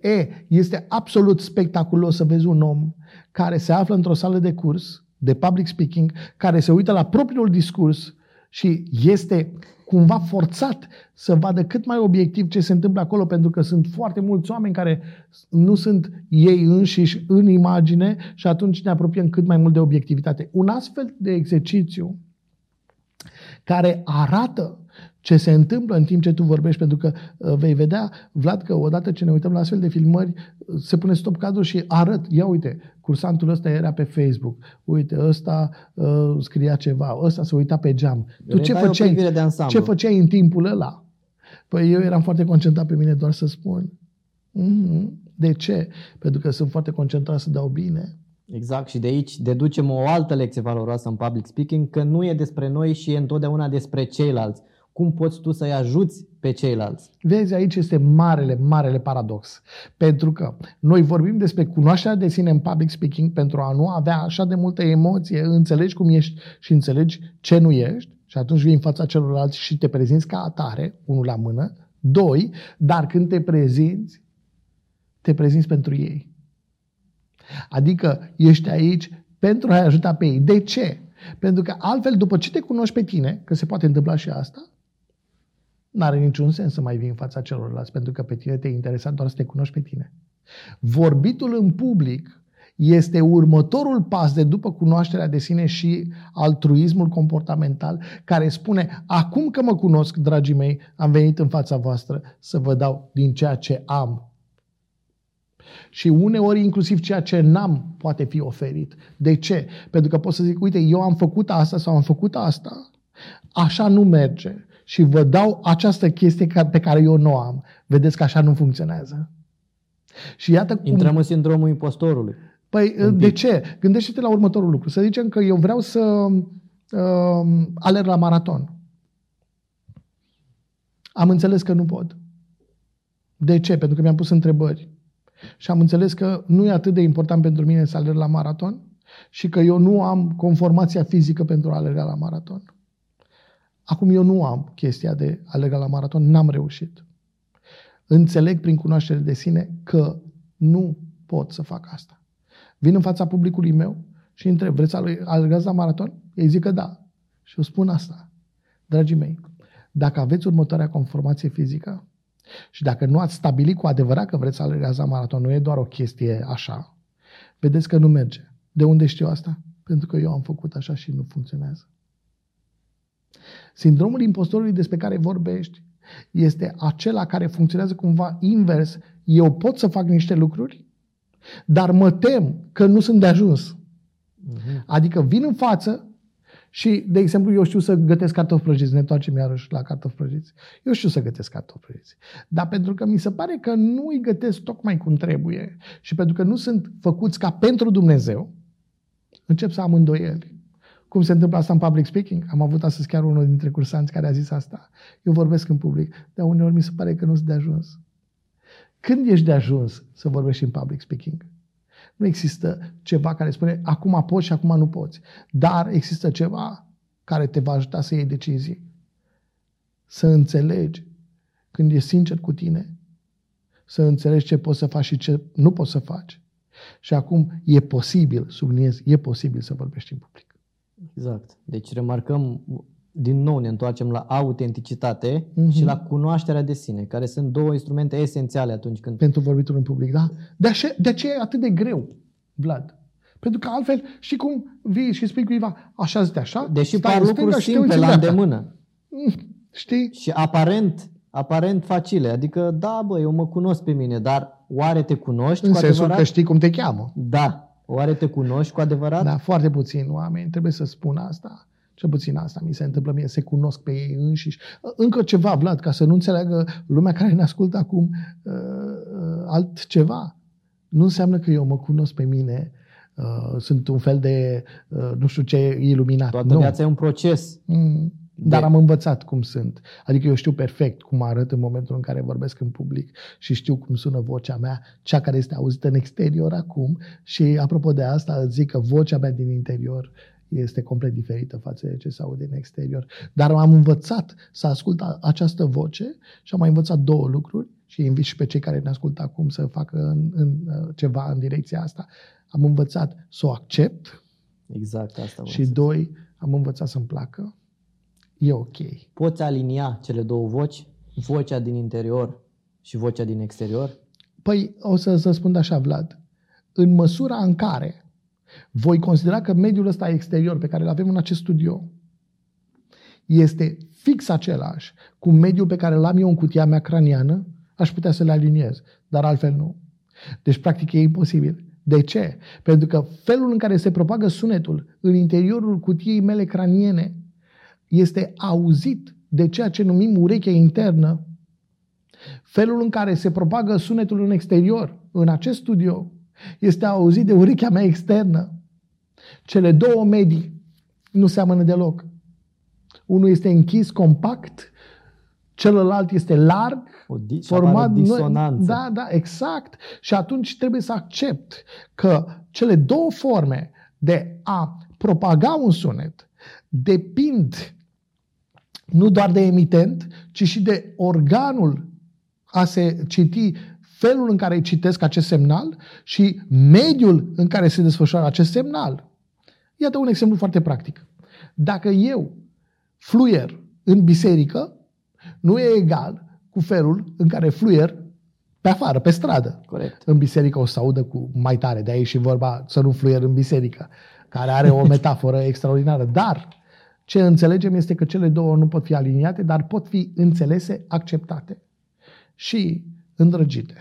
E, este absolut spectaculos să vezi un om care se află într-o sală de curs de public speaking, care se uită la propriul discurs și este cumva forțat să vadă cât mai obiectiv ce se întâmplă acolo, pentru că sunt foarte mulți oameni care nu sunt ei înșiși în imagine și atunci ne apropiem cât mai mult de obiectivitate. Un astfel de exercițiu care arată ce se întâmplă în timp ce tu vorbești, pentru că uh, vei vedea, Vlad, că odată ce ne uităm la astfel de filmări, uh, se pune stop cadru și arăt, ia uite, cursantul ăsta era pe Facebook, uite, ăsta uh, scria ceva, ăsta se uita pe geam. Tu ce făceai, de ce făceai în timpul ăla? Păi eu eram foarte concentrat pe mine doar să spun. Mm-hmm. De ce? Pentru că sunt foarte concentrat să dau bine. Exact, și de aici deducem o altă lecție valoroasă în public speaking, că nu e despre noi și e întotdeauna despre ceilalți cum poți tu să-i ajuți pe ceilalți? Vezi, aici este marele, marele paradox. Pentru că noi vorbim despre cunoașterea de sine în public speaking pentru a nu avea așa de multă emoție, înțelegi cum ești și înțelegi ce nu ești și atunci vii în fața celorlalți și te prezinți ca atare, unul la mână, Doi, dar când te prezinți, te prezinți pentru ei. Adică ești aici pentru a-i ajuta pe ei. De ce? Pentru că altfel, după ce te cunoști pe tine, că se poate întâmpla și asta, n-are niciun sens să mai vii în fața celorlalți, pentru că pe tine te interesa doar să te cunoști pe tine. Vorbitul în public este următorul pas de după cunoașterea de sine și altruismul comportamental care spune, acum că mă cunosc, dragii mei, am venit în fața voastră să vă dau din ceea ce am. Și uneori inclusiv ceea ce n-am poate fi oferit. De ce? Pentru că pot să zic, uite, eu am făcut asta sau am făcut asta, așa nu merge și vă dau această chestie pe care eu nu o am. Vedeți că așa nu funcționează. Și iată cum... Intrăm în sindromul impostorului. Păi, de ce? Gândește-te la următorul lucru. Să zicem că eu vreau să uh, alerg la maraton. Am înțeles că nu pot. De ce? Pentru că mi-am pus întrebări. Și am înțeles că nu e atât de important pentru mine să alerg la maraton și că eu nu am conformația fizică pentru a alerga la maraton. Acum eu nu am chestia de alerga la maraton, n-am reușit. Înțeleg prin cunoaștere de sine că nu pot să fac asta. Vin în fața publicului meu și întreb, vreți să alergați la maraton? Ei zic că da. Și eu spun asta. Dragii mei, dacă aveți următoarea conformație fizică și dacă nu ați stabilit cu adevărat că vreți să alergați la maraton, nu e doar o chestie așa, vedeți că nu merge. De unde știu asta? Pentru că eu am făcut așa și nu funcționează. Sindromul impostorului despre care vorbești este acela care funcționează cumva invers. Eu pot să fac niște lucruri, dar mă tem că nu sunt de ajuns. Uh-huh. Adică vin în față și, de exemplu, eu știu să gătesc cartofi prăjiți. Ne întoarcem iarăși la cartofi prăjiți. Eu știu să gătesc cartofi prăjiți. Dar pentru că mi se pare că nu îi gătesc tocmai cum trebuie și pentru că nu sunt făcuți ca pentru Dumnezeu, încep să am îndoieli. Cum se întâmplă asta în public speaking? Am avut astăzi chiar unul dintre cursanți care a zis asta. Eu vorbesc în public, dar uneori mi se pare că nu sunt de ajuns. Când ești de ajuns să vorbești în public speaking? Nu există ceva care spune acum poți și acum nu poți. Dar există ceva care te va ajuta să iei decizii. Să înțelegi când ești sincer cu tine. Să înțelegi ce poți să faci și ce nu poți să faci. Și acum e posibil, subliniez, e posibil să vorbești în public. Exact. Deci remarcăm, din nou ne întoarcem la autenticitate mm-hmm. și la cunoașterea de sine, care sunt două instrumente esențiale atunci când... Pentru vorbitul în public, da? De aceea, de aceea e atât de greu, Vlad. Pentru că altfel, și cum vii și spui cuiva, așa zice așa, Deși par lucruri simple la îndemână. Mm, știi? Și aparent, aparent facile. Adică, da, bă, eu mă cunosc pe mine, dar oare te cunoști În cu sensul adevărat? că știi cum te cheamă. Da. Oare te cunoști cu adevărat? Da, foarte puțin oameni trebuie să spun asta. Cel puțin asta mi se întâmplă mie, se cunosc pe ei înșiși. Încă ceva, Vlad, ca să nu înțeleagă lumea care ne ascultă acum uh, uh, altceva. Nu înseamnă că eu mă cunosc pe mine, uh, sunt un fel de, uh, nu știu ce, iluminat. Toată nu. viața e un proces. Mm. Dar am învățat cum sunt. Adică eu știu perfect cum arăt în momentul în care vorbesc în public și știu cum sună vocea mea, cea care este auzită în exterior acum. Și apropo de asta, îți zic că vocea mea din interior este complet diferită față de ce se aude în exterior. Dar am învățat să ascult această voce și am mai învățat două lucruri și invit și pe cei care ne ascultă acum să facă în, în, ceva în direcția asta. Am învățat să o accept Exact asta. și doi, am învățat să-mi placă e ok. Poți alinia cele două voci, vocea din interior și vocea din exterior? Păi, o să, să spun așa, Vlad. În măsura în care voi considera că mediul ăsta exterior pe care îl avem în acest studio este fix același cu mediul pe care l-am eu în cutia mea craniană, aș putea să le aliniez, dar altfel nu. Deci, practic, e imposibil. De ce? Pentru că felul în care se propagă sunetul în interiorul cutiei mele craniene este auzit de ceea ce numim urechea internă, felul în care se propagă sunetul în exterior, în acest studio, este auzit de urechea mea externă. Cele două medii nu seamănă deloc. Unul este închis, compact, celălalt este larg, o di- format disonanță. Da, da, exact. Și atunci trebuie să accept că cele două forme de a propaga un sunet depind nu doar de emitent, ci și de organul a se citi felul în care citesc acest semnal și mediul în care se desfășoară acest semnal. Iată un exemplu foarte practic. Dacă eu fluier în biserică, nu e egal cu felul în care fluier pe afară, pe stradă. Corect. În biserică o să audă cu mai tare, de aici și vorba să nu fluier în biserică, care are o metaforă extraordinară. Dar ce înțelegem este că cele două nu pot fi aliniate, dar pot fi înțelese, acceptate și îndrăgite.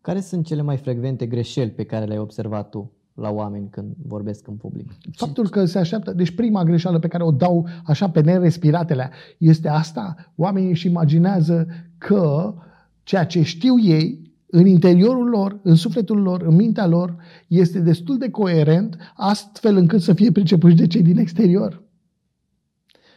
Care sunt cele mai frecvente greșeli pe care le-ai observat tu la oameni când vorbesc în public? Faptul că se așteaptă, deci prima greșeală pe care o dau așa pe nerespiratele este asta, oamenii își imaginează că ceea ce știu ei în interiorul lor, în sufletul lor, în mintea lor, este destul de coerent, astfel încât să fie pricepuși de cei din exterior.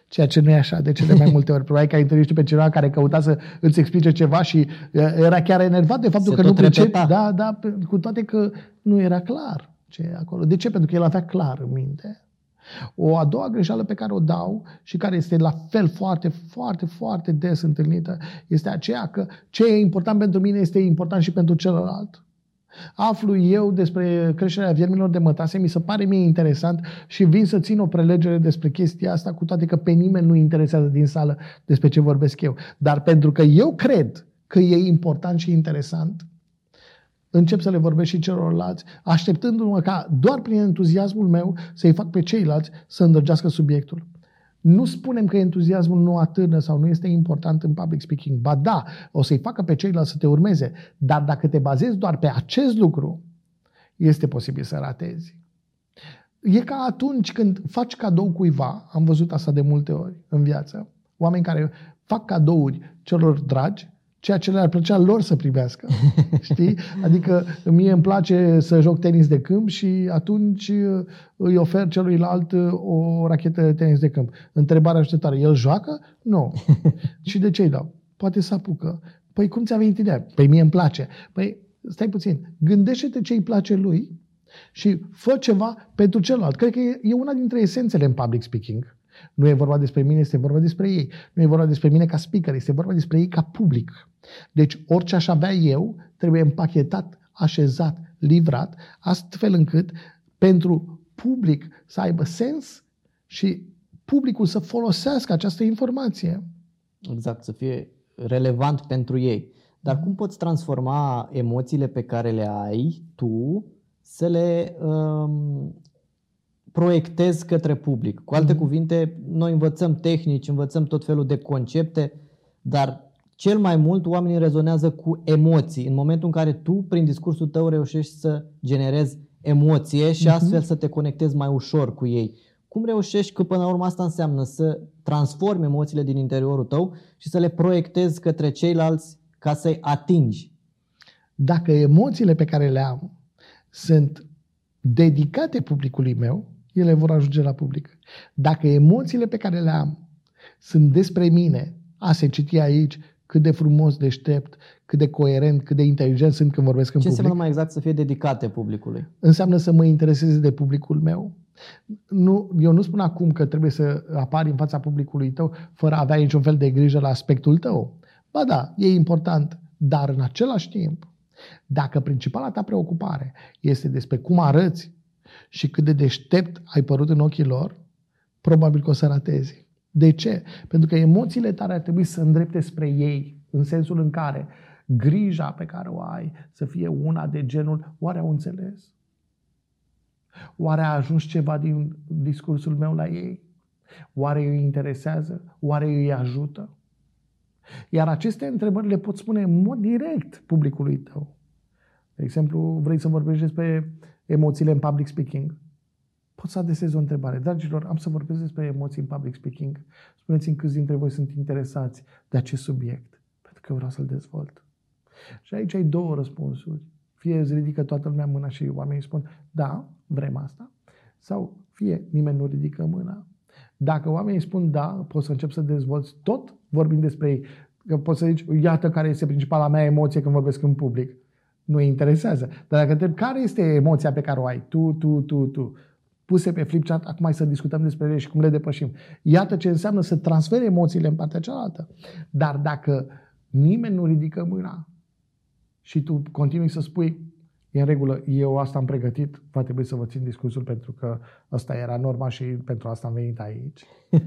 Ceea ce nu e așa de cele mai multe ori. Probabil că ai întâlnit pe cineva care căuta să îți explice ceva și era chiar enervat de faptul Se că nu pricepi. Da, da, cu toate că nu era clar ce e acolo. De ce? Pentru că el avea clar în minte. O a doua greșeală pe care o dau și care este la fel foarte, foarte, foarte des întâlnită este aceea că ce e important pentru mine este important și pentru celălalt. Aflu eu despre creșterea viermilor de mătase, mi se pare mie interesant și vin să țin o prelegere despre chestia asta, cu toate că pe nimeni nu interesează din sală despre ce vorbesc eu. Dar pentru că eu cred că e important și interesant, încep să le vorbesc și celorlalți, așteptându-mă ca doar prin entuziasmul meu să-i fac pe ceilalți să îndrăgească subiectul. Nu spunem că entuziasmul nu atârnă sau nu este important în public speaking. Ba da, o să-i facă pe ceilalți să te urmeze. Dar dacă te bazezi doar pe acest lucru, este posibil să ratezi. E ca atunci când faci cadou cuiva, am văzut asta de multe ori în viață, oameni care fac cadouri celor dragi, ceea ce le-ar plăcea lor să primească. Știi? Adică mie îmi place să joc tenis de câmp și atunci uh, îi ofer celuilalt uh, o rachetă de tenis de câmp. Întrebarea așteptare, el joacă? Nu. și de ce îi dau? Poate să apucă. Păi cum ți-a venit ideea? Păi mie îmi place. Păi stai puțin, gândește-te ce îi place lui și fă ceva pentru celălalt. Cred că e una dintre esențele în public speaking. Nu e vorba despre mine, este vorba despre ei. Nu e vorba despre mine ca speaker, este vorba despre ei ca public. Deci orice aș avea eu trebuie împachetat, așezat, livrat, astfel încât pentru public să aibă sens și publicul să folosească această informație. Exact, să fie relevant pentru ei. Dar cum poți transforma emoțiile pe care le ai tu să le um, proiectezi către public? Cu alte mm-hmm. cuvinte, noi învățăm tehnici, învățăm tot felul de concepte, dar cel mai mult oamenii rezonează cu emoții. În momentul în care tu, prin discursul tău, reușești să generezi emoție și uh-huh. astfel să te conectezi mai ușor cu ei. Cum reușești că până la urmă asta înseamnă să transformi emoțiile din interiorul tău și să le proiectezi către ceilalți ca să-i atingi? Dacă emoțiile pe care le am sunt dedicate publicului meu, ele vor ajunge la public. Dacă emoțiile pe care le am sunt despre mine, a se citi aici, cât de frumos, deștept, cât de coerent, cât de inteligent sunt când vorbesc în Ce public. Ce înseamnă mai exact să fie dedicate publicului? Înseamnă să mă intereseze de publicul meu. Nu, eu nu spun acum că trebuie să apari în fața publicului tău fără a avea niciun fel de grijă la aspectul tău. Ba da, e important, dar în același timp, dacă principala ta preocupare este despre cum arăți și cât de deștept ai părut în ochii lor, probabil că o să ratezi. De ce? Pentru că emoțiile tale ar trebui să îndrepte spre ei, în sensul în care grija pe care o ai să fie una de genul, oare au înțeles? Oare a ajuns ceva din discursul meu la ei? Oare îi interesează? Oare îi ajută? Iar aceste întrebări le pot spune în mod direct publicului tău. De exemplu, vrei să vorbești despre emoțiile în public speaking? pot să adesez o întrebare. Dragilor, am să vorbesc despre emoții în public speaking. Spuneți-mi câți dintre voi sunt interesați de acest subiect, pentru că vreau să-l dezvolt. Și aici ai două răspunsuri. Fie îți ridică toată lumea mâna și oamenii spun, da, vrem asta, sau fie nimeni nu ridică mâna. Dacă oamenii spun da, poți să încep să dezvolți tot vorbind despre ei. Că poți să zici, iată care este principala mea emoție când vorbesc în public. Nu îi interesează. Dar dacă întreb care este emoția pe care o ai, tu, tu, tu, tu, puse pe flipchart, acum mai să discutăm despre ele și cum le depășim. Iată ce înseamnă să transferi emoțiile în partea cealaltă. Dar dacă nimeni nu ridică mâna și tu continui să spui, e în regulă, eu asta am pregătit, va trebui să vă țin discursul pentru că asta era norma și pentru asta am venit aici.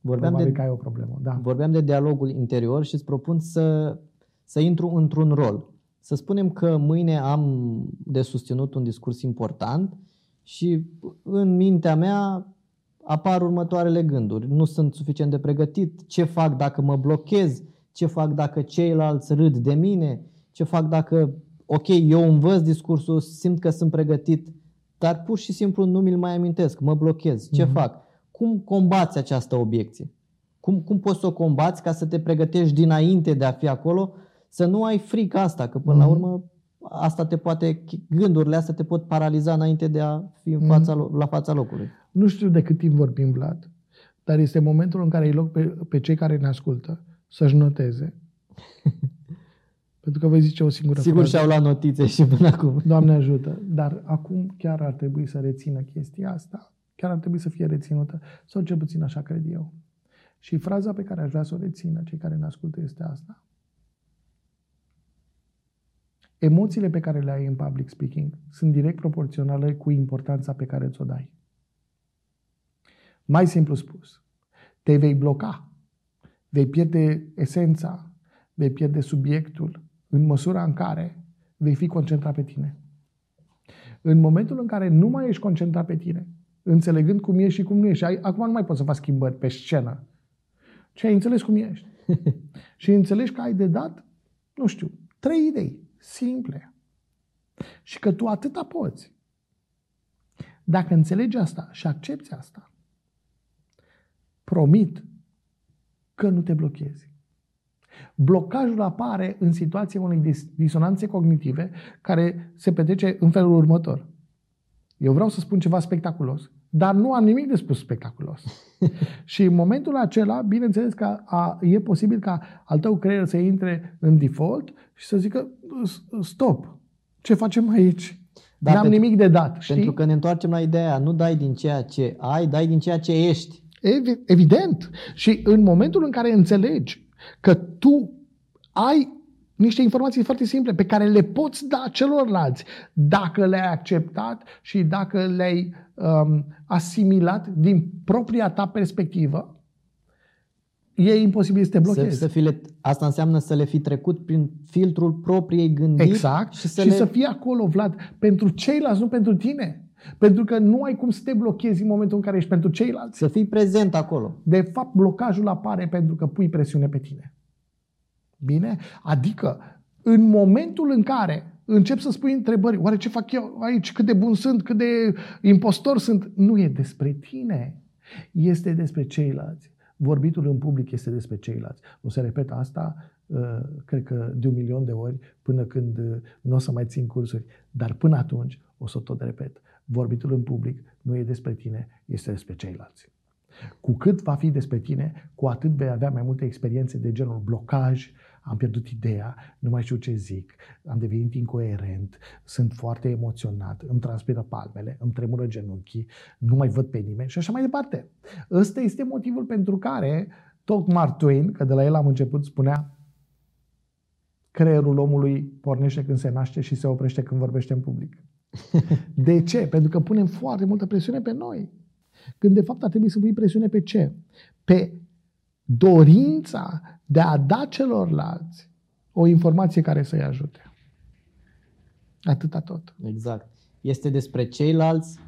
vorbeam Probabil de, că ai o problemă. Da. vorbeam de dialogul interior și îți propun să, să intru într-un rol. Să spunem că mâine am de susținut un discurs important și în mintea mea apar următoarele gânduri. Nu sunt suficient de pregătit, ce fac dacă mă blochez, ce fac dacă ceilalți râd de mine, ce fac dacă, ok, eu învăț discursul, simt că sunt pregătit, dar pur și simplu nu mi-l mai amintesc, mă blochez. Ce Mhm. fac? Cum combați această obiecție? Cum, cum poți să o combați ca să te pregătești dinainte de a fi acolo, să nu ai frică asta, că până la Mhm. urmă asta te poate, gândurile astea te pot paraliza înainte de a fi în Mhm. fața, lo- la fața locului. Nu știu de cât timp vorbim, Vlad, dar este momentul în care îi loc pe, pe cei care ne ascultă să-și noteze. Pentru că vă zice o singură Sigur frază. și-au luat notițe și până acum. Doamne ajută. Dar acum chiar ar trebui să rețină chestia asta. Chiar ar trebui să fie reținută. Sau cel puțin așa cred eu. Și fraza pe care aș vrea să o rețină cei care ne ascultă este asta. Emoțiile pe care le ai în public speaking sunt direct proporționale cu importanța pe care ți-o dai. Mai simplu spus, te vei bloca, vei pierde esența, vei pierde subiectul în măsura în care vei fi concentrat pe tine. În momentul în care nu mai ești concentrat pe tine, înțelegând cum ești și cum nu ești, ai, acum nu mai poți să faci schimbări pe scenă, ci ai înțeles cum ești. și înțelegi că ai de dat, nu știu, trei idei simple. Și că tu atâta poți. Dacă înțelegi asta și accepti asta, promit că nu te blochezi. Blocajul apare în situația unei dis- disonanțe cognitive care se petrece în felul următor. Eu vreau să spun ceva spectaculos, dar nu am nimic de spus spectaculos. și în momentul acela, bineînțeles că a, e posibil ca al tău creier să intre în default și să zică "S- stop, ce facem aici? Da, N-am pentru- nimic de dat. Știi? Pentru că ne întoarcem la ideea aia, nu dai din ceea ce ai, dai din ceea ce ești. Evi- Evident. Și în momentul în care înțelegi că tu ai niște informații foarte simple pe care le poți da celorlalți dacă le-ai acceptat și dacă le-ai um, asimilat din propria ta perspectivă, e imposibil să te Să, blochezi. să fi le, asta înseamnă să le fi trecut prin filtrul propriei gândiri Exact. și să și le... să fii acolo, Vlad, pentru ceilalți, nu pentru tine. Pentru că nu ai cum să te blochezi în momentul în care ești pentru ceilalți. să fii prezent acolo. De fapt, blocajul apare pentru că pui presiune pe tine. Bine? Adică, în momentul în care încep să spui întrebări, oare ce fac eu aici, cât de bun sunt, cât de impostor sunt, nu e despre tine. Este despre ceilalți. Vorbitul în public este despre ceilalți. O să repet asta, uh, cred că de un milion de ori, până când uh, nu o să mai țin cursuri. Dar până atunci o să tot repet. Vorbitul în public nu e despre tine, este despre ceilalți. Cu cât va fi despre tine, cu atât vei avea mai multe experiențe de genul blocaj, am pierdut ideea, nu mai știu ce zic, am devenit incoerent, sunt foarte emoționat, îmi transpiră palmele, îmi tremură genunchii, nu mai văd pe nimeni și așa mai departe. Ăsta este motivul pentru care tot Mark Twain, că de la el am început, spunea creierul omului pornește când se naște și se oprește când vorbește în public. De ce? Pentru că punem foarte multă presiune pe noi. Când de fapt ar trebui să pui presiune pe ce? Pe dorința de a da celorlalți o informație care să-i ajute. Atâta tot. Exact. Este despre ceilalți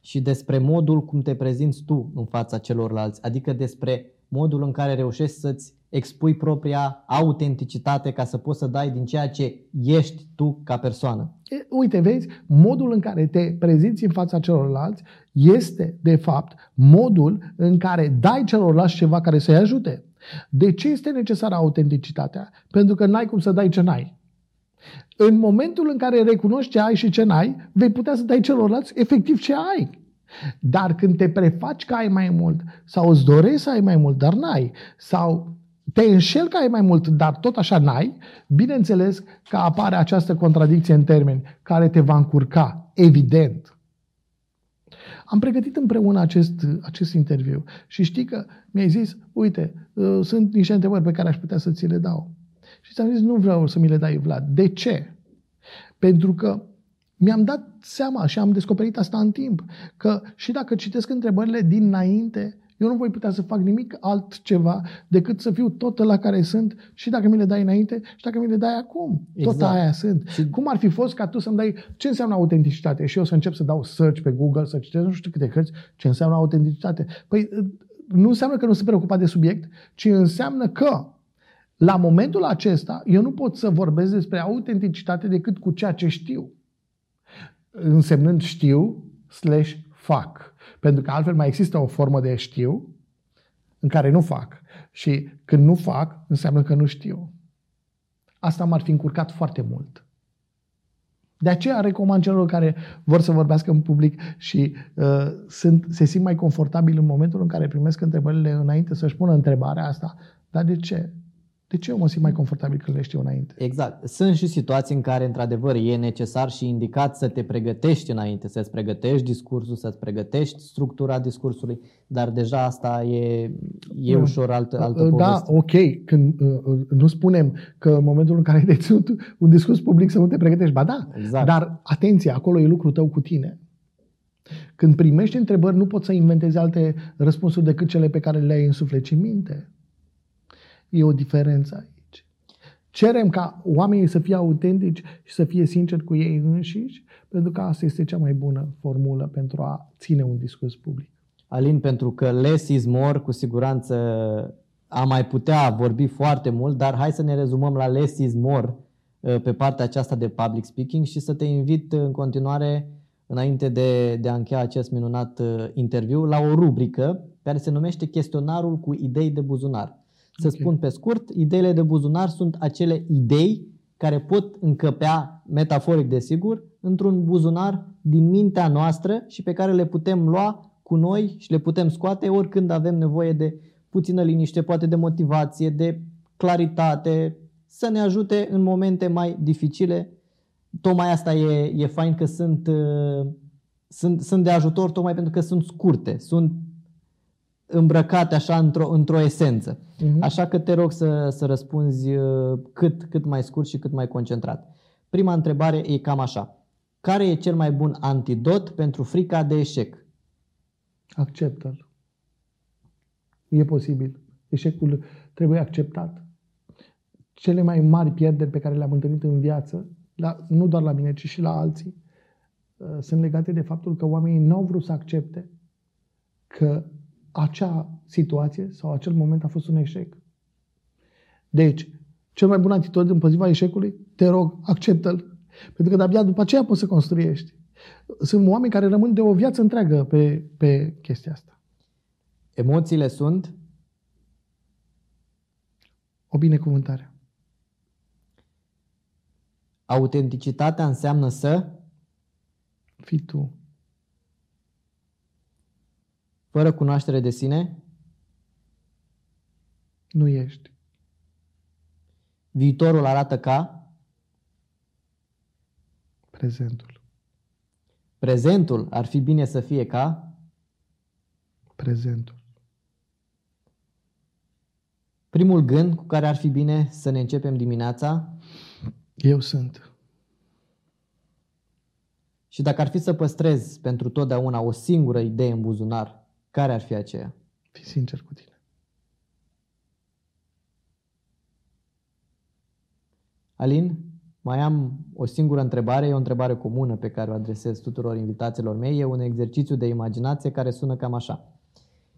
și despre modul cum te prezinți tu în fața celorlalți, adică despre modul în care reușești să-ți expui propria autenticitate ca să poți să dai din ceea ce ești tu ca persoană. E, uite, vezi, modul în care te prezinți în fața celorlalți este, de fapt, modul în care dai celorlalți ceva care să-i ajute. De ce este necesară autenticitatea? Pentru că n-ai cum să dai ce n-ai. În momentul în care recunoști ce ai și ce n-ai, vei putea să dai celorlalți efectiv ce ai. Dar când te prefaci că ai mai mult sau îți dorești să ai mai mult, dar n-ai, sau te înșel că ai mai mult, dar tot așa n-ai, bineînțeles că apare această contradicție în termeni care te va încurca, evident. Am pregătit împreună acest, acest interviu și știi că mi-ai zis, uite, uh, sunt niște întrebări pe care aș putea să ți le dau. Și ți-am zis, nu vreau să mi le dai, Vlad. De ce? Pentru că mi-am dat seama și am descoperit asta în timp, că și dacă citesc întrebările dinainte, eu nu voi putea să fac nimic altceva decât să fiu tot la care sunt și dacă mi le dai înainte și dacă mi le dai acum. Exact. Tot aia sunt. Și... Cum ar fi fost ca tu să-mi dai ce înseamnă autenticitate și eu să încep să dau search pe Google, să citesc nu știu câte cărți, ce înseamnă autenticitate. Păi nu înseamnă că nu sunt preocupat de subiect, ci înseamnă că la momentul acesta eu nu pot să vorbesc despre autenticitate decât cu ceea ce știu. Însemnând știu slash fac. Pentru că altfel mai există o formă de știu în care nu fac. Și când nu fac, înseamnă că nu știu. Asta m-ar fi încurcat foarte mult. De aceea recomand celor care vor să vorbească în public și uh, sunt, se simt mai confortabil în momentul în care primesc întrebările înainte să-și pună întrebarea asta. Dar de ce? De ce eu mă simt mai confortabil când le știu înainte? Exact. Sunt și situații în care, într-adevăr, e necesar și indicat să te pregătești înainte, să-ți pregătești discursul, să-ți pregătești structura discursului, dar deja asta e, e ușor altă, altă da, poveste. Da, ok. Când uh, uh, nu spunem că în momentul în care ai deținut un discurs public să nu te pregătești, ba da, exact. dar atenție, acolo e lucrul tău cu tine. Când primești întrebări, nu poți să inventezi alte răspunsuri decât cele pe care le-ai în suflet și minte. E o diferență aici. Cerem ca oamenii să fie autentici și să fie sinceri cu ei înșiși, pentru că asta este cea mai bună formulă pentru a ține un discurs public. Alin, pentru că less is more, cu siguranță am mai putea vorbi foarte mult, dar hai să ne rezumăm la less is more uh, pe partea aceasta de public speaking și să te invit în continuare, înainte de, de a încheia acest minunat uh, interviu, la o rubrică care se numește Chestionarul cu idei de buzunar. Să okay. spun pe scurt, ideile de buzunar sunt acele idei care pot încăpea, metaforic desigur, într-un buzunar din mintea noastră și pe care le putem lua cu noi și le putem scoate oricând avem nevoie de puțină liniște, poate de motivație, de claritate, să ne ajute în momente mai dificile. Tocmai asta e, e fain că sunt, uh, sunt, sunt de ajutor tocmai pentru că sunt scurte, sunt îmbrăcate așa într-o, într-o esență. Uh-huh. Așa că te rog să, să răspunzi uh, cât, cât mai scurt și cât mai concentrat. Prima întrebare e cam așa. Care e cel mai bun antidot pentru frica de eșec? Acceptă-l. E posibil. Eșecul trebuie acceptat. Cele mai mari pierderi pe care le-am întâlnit în viață, la, nu doar la mine, ci și la alții, uh, sunt legate de faptul că oamenii nu au vrut să accepte că acea situație sau acel moment a fost un eșec. Deci, cel mai bun antidot împotriva eșecului, te rog, acceptă-l. Pentru că de-abia după aceea poți să construiești. Sunt oameni care rămân de o viață întreagă pe, pe chestia asta. Emoțiile sunt? O binecuvântare. Autenticitatea înseamnă să? Fii tu. Fără cunoaștere de sine? Nu ești. Viitorul arată ca? Prezentul. Prezentul ar fi bine să fie ca? Prezentul. Primul gând cu care ar fi bine să ne începem dimineața? Eu sunt. Și dacă ar fi să păstrez pentru totdeauna o singură idee în buzunar, care ar fi aceea? Fii sincer cu tine. Alin, mai am o singură întrebare, e o întrebare comună pe care o adresez tuturor invitațiilor mei, e un exercițiu de imaginație care sună cam așa.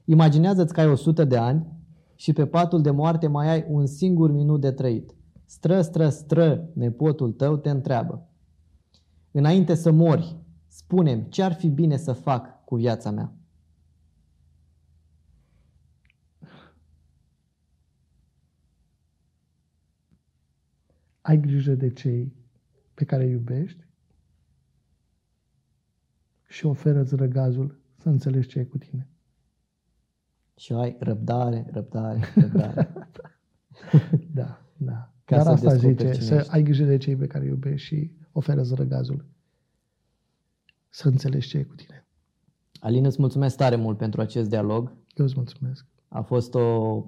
Imaginează-ți că ai 100 de ani și pe patul de moarte mai ai un singur minut de trăit. Stră, stră, stră, nepotul tău te întreabă. Înainte să mori, spunem ce ar fi bine să fac cu viața mea. Ai grijă de cei pe care îi iubești și oferă-ți răgazul să înțelegi ce e cu tine. Și ai răbdare, răbdare, răbdare. da, da. Ca Dar asta zice, să ești. ai grijă de cei pe care îi iubești și oferă-ți răgazul să înțelegi ce e cu tine. Alin, îți mulțumesc tare mult pentru acest dialog. Eu îți mulțumesc. A fost o,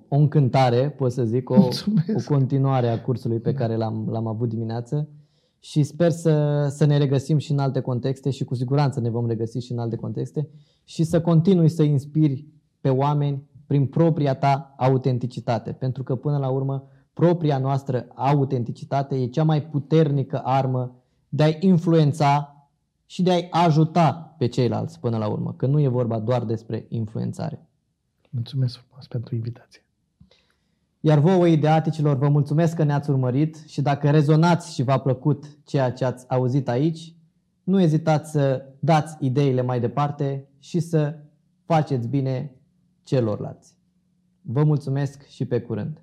o încântare, pot să zic, o, o continuare a cursului pe da. care l-am, l-am avut dimineață și sper să, să ne regăsim și în alte contexte și cu siguranță ne vom regăsi și în alte contexte și să continui să inspiri pe oameni prin propria ta autenticitate. Pentru că până la urmă propria noastră autenticitate e cea mai puternică armă de a influența și de a-i ajuta pe ceilalți până la urmă, că nu e vorba doar despre influențare. Mulțumesc frumos pentru invitație. Iar vouă, ideaticilor, vă mulțumesc că ne-ați urmărit și dacă rezonați și v-a plăcut ceea ce ați auzit aici, nu ezitați să dați ideile mai departe și să faceți bine celorlalți. Vă mulțumesc și pe curând!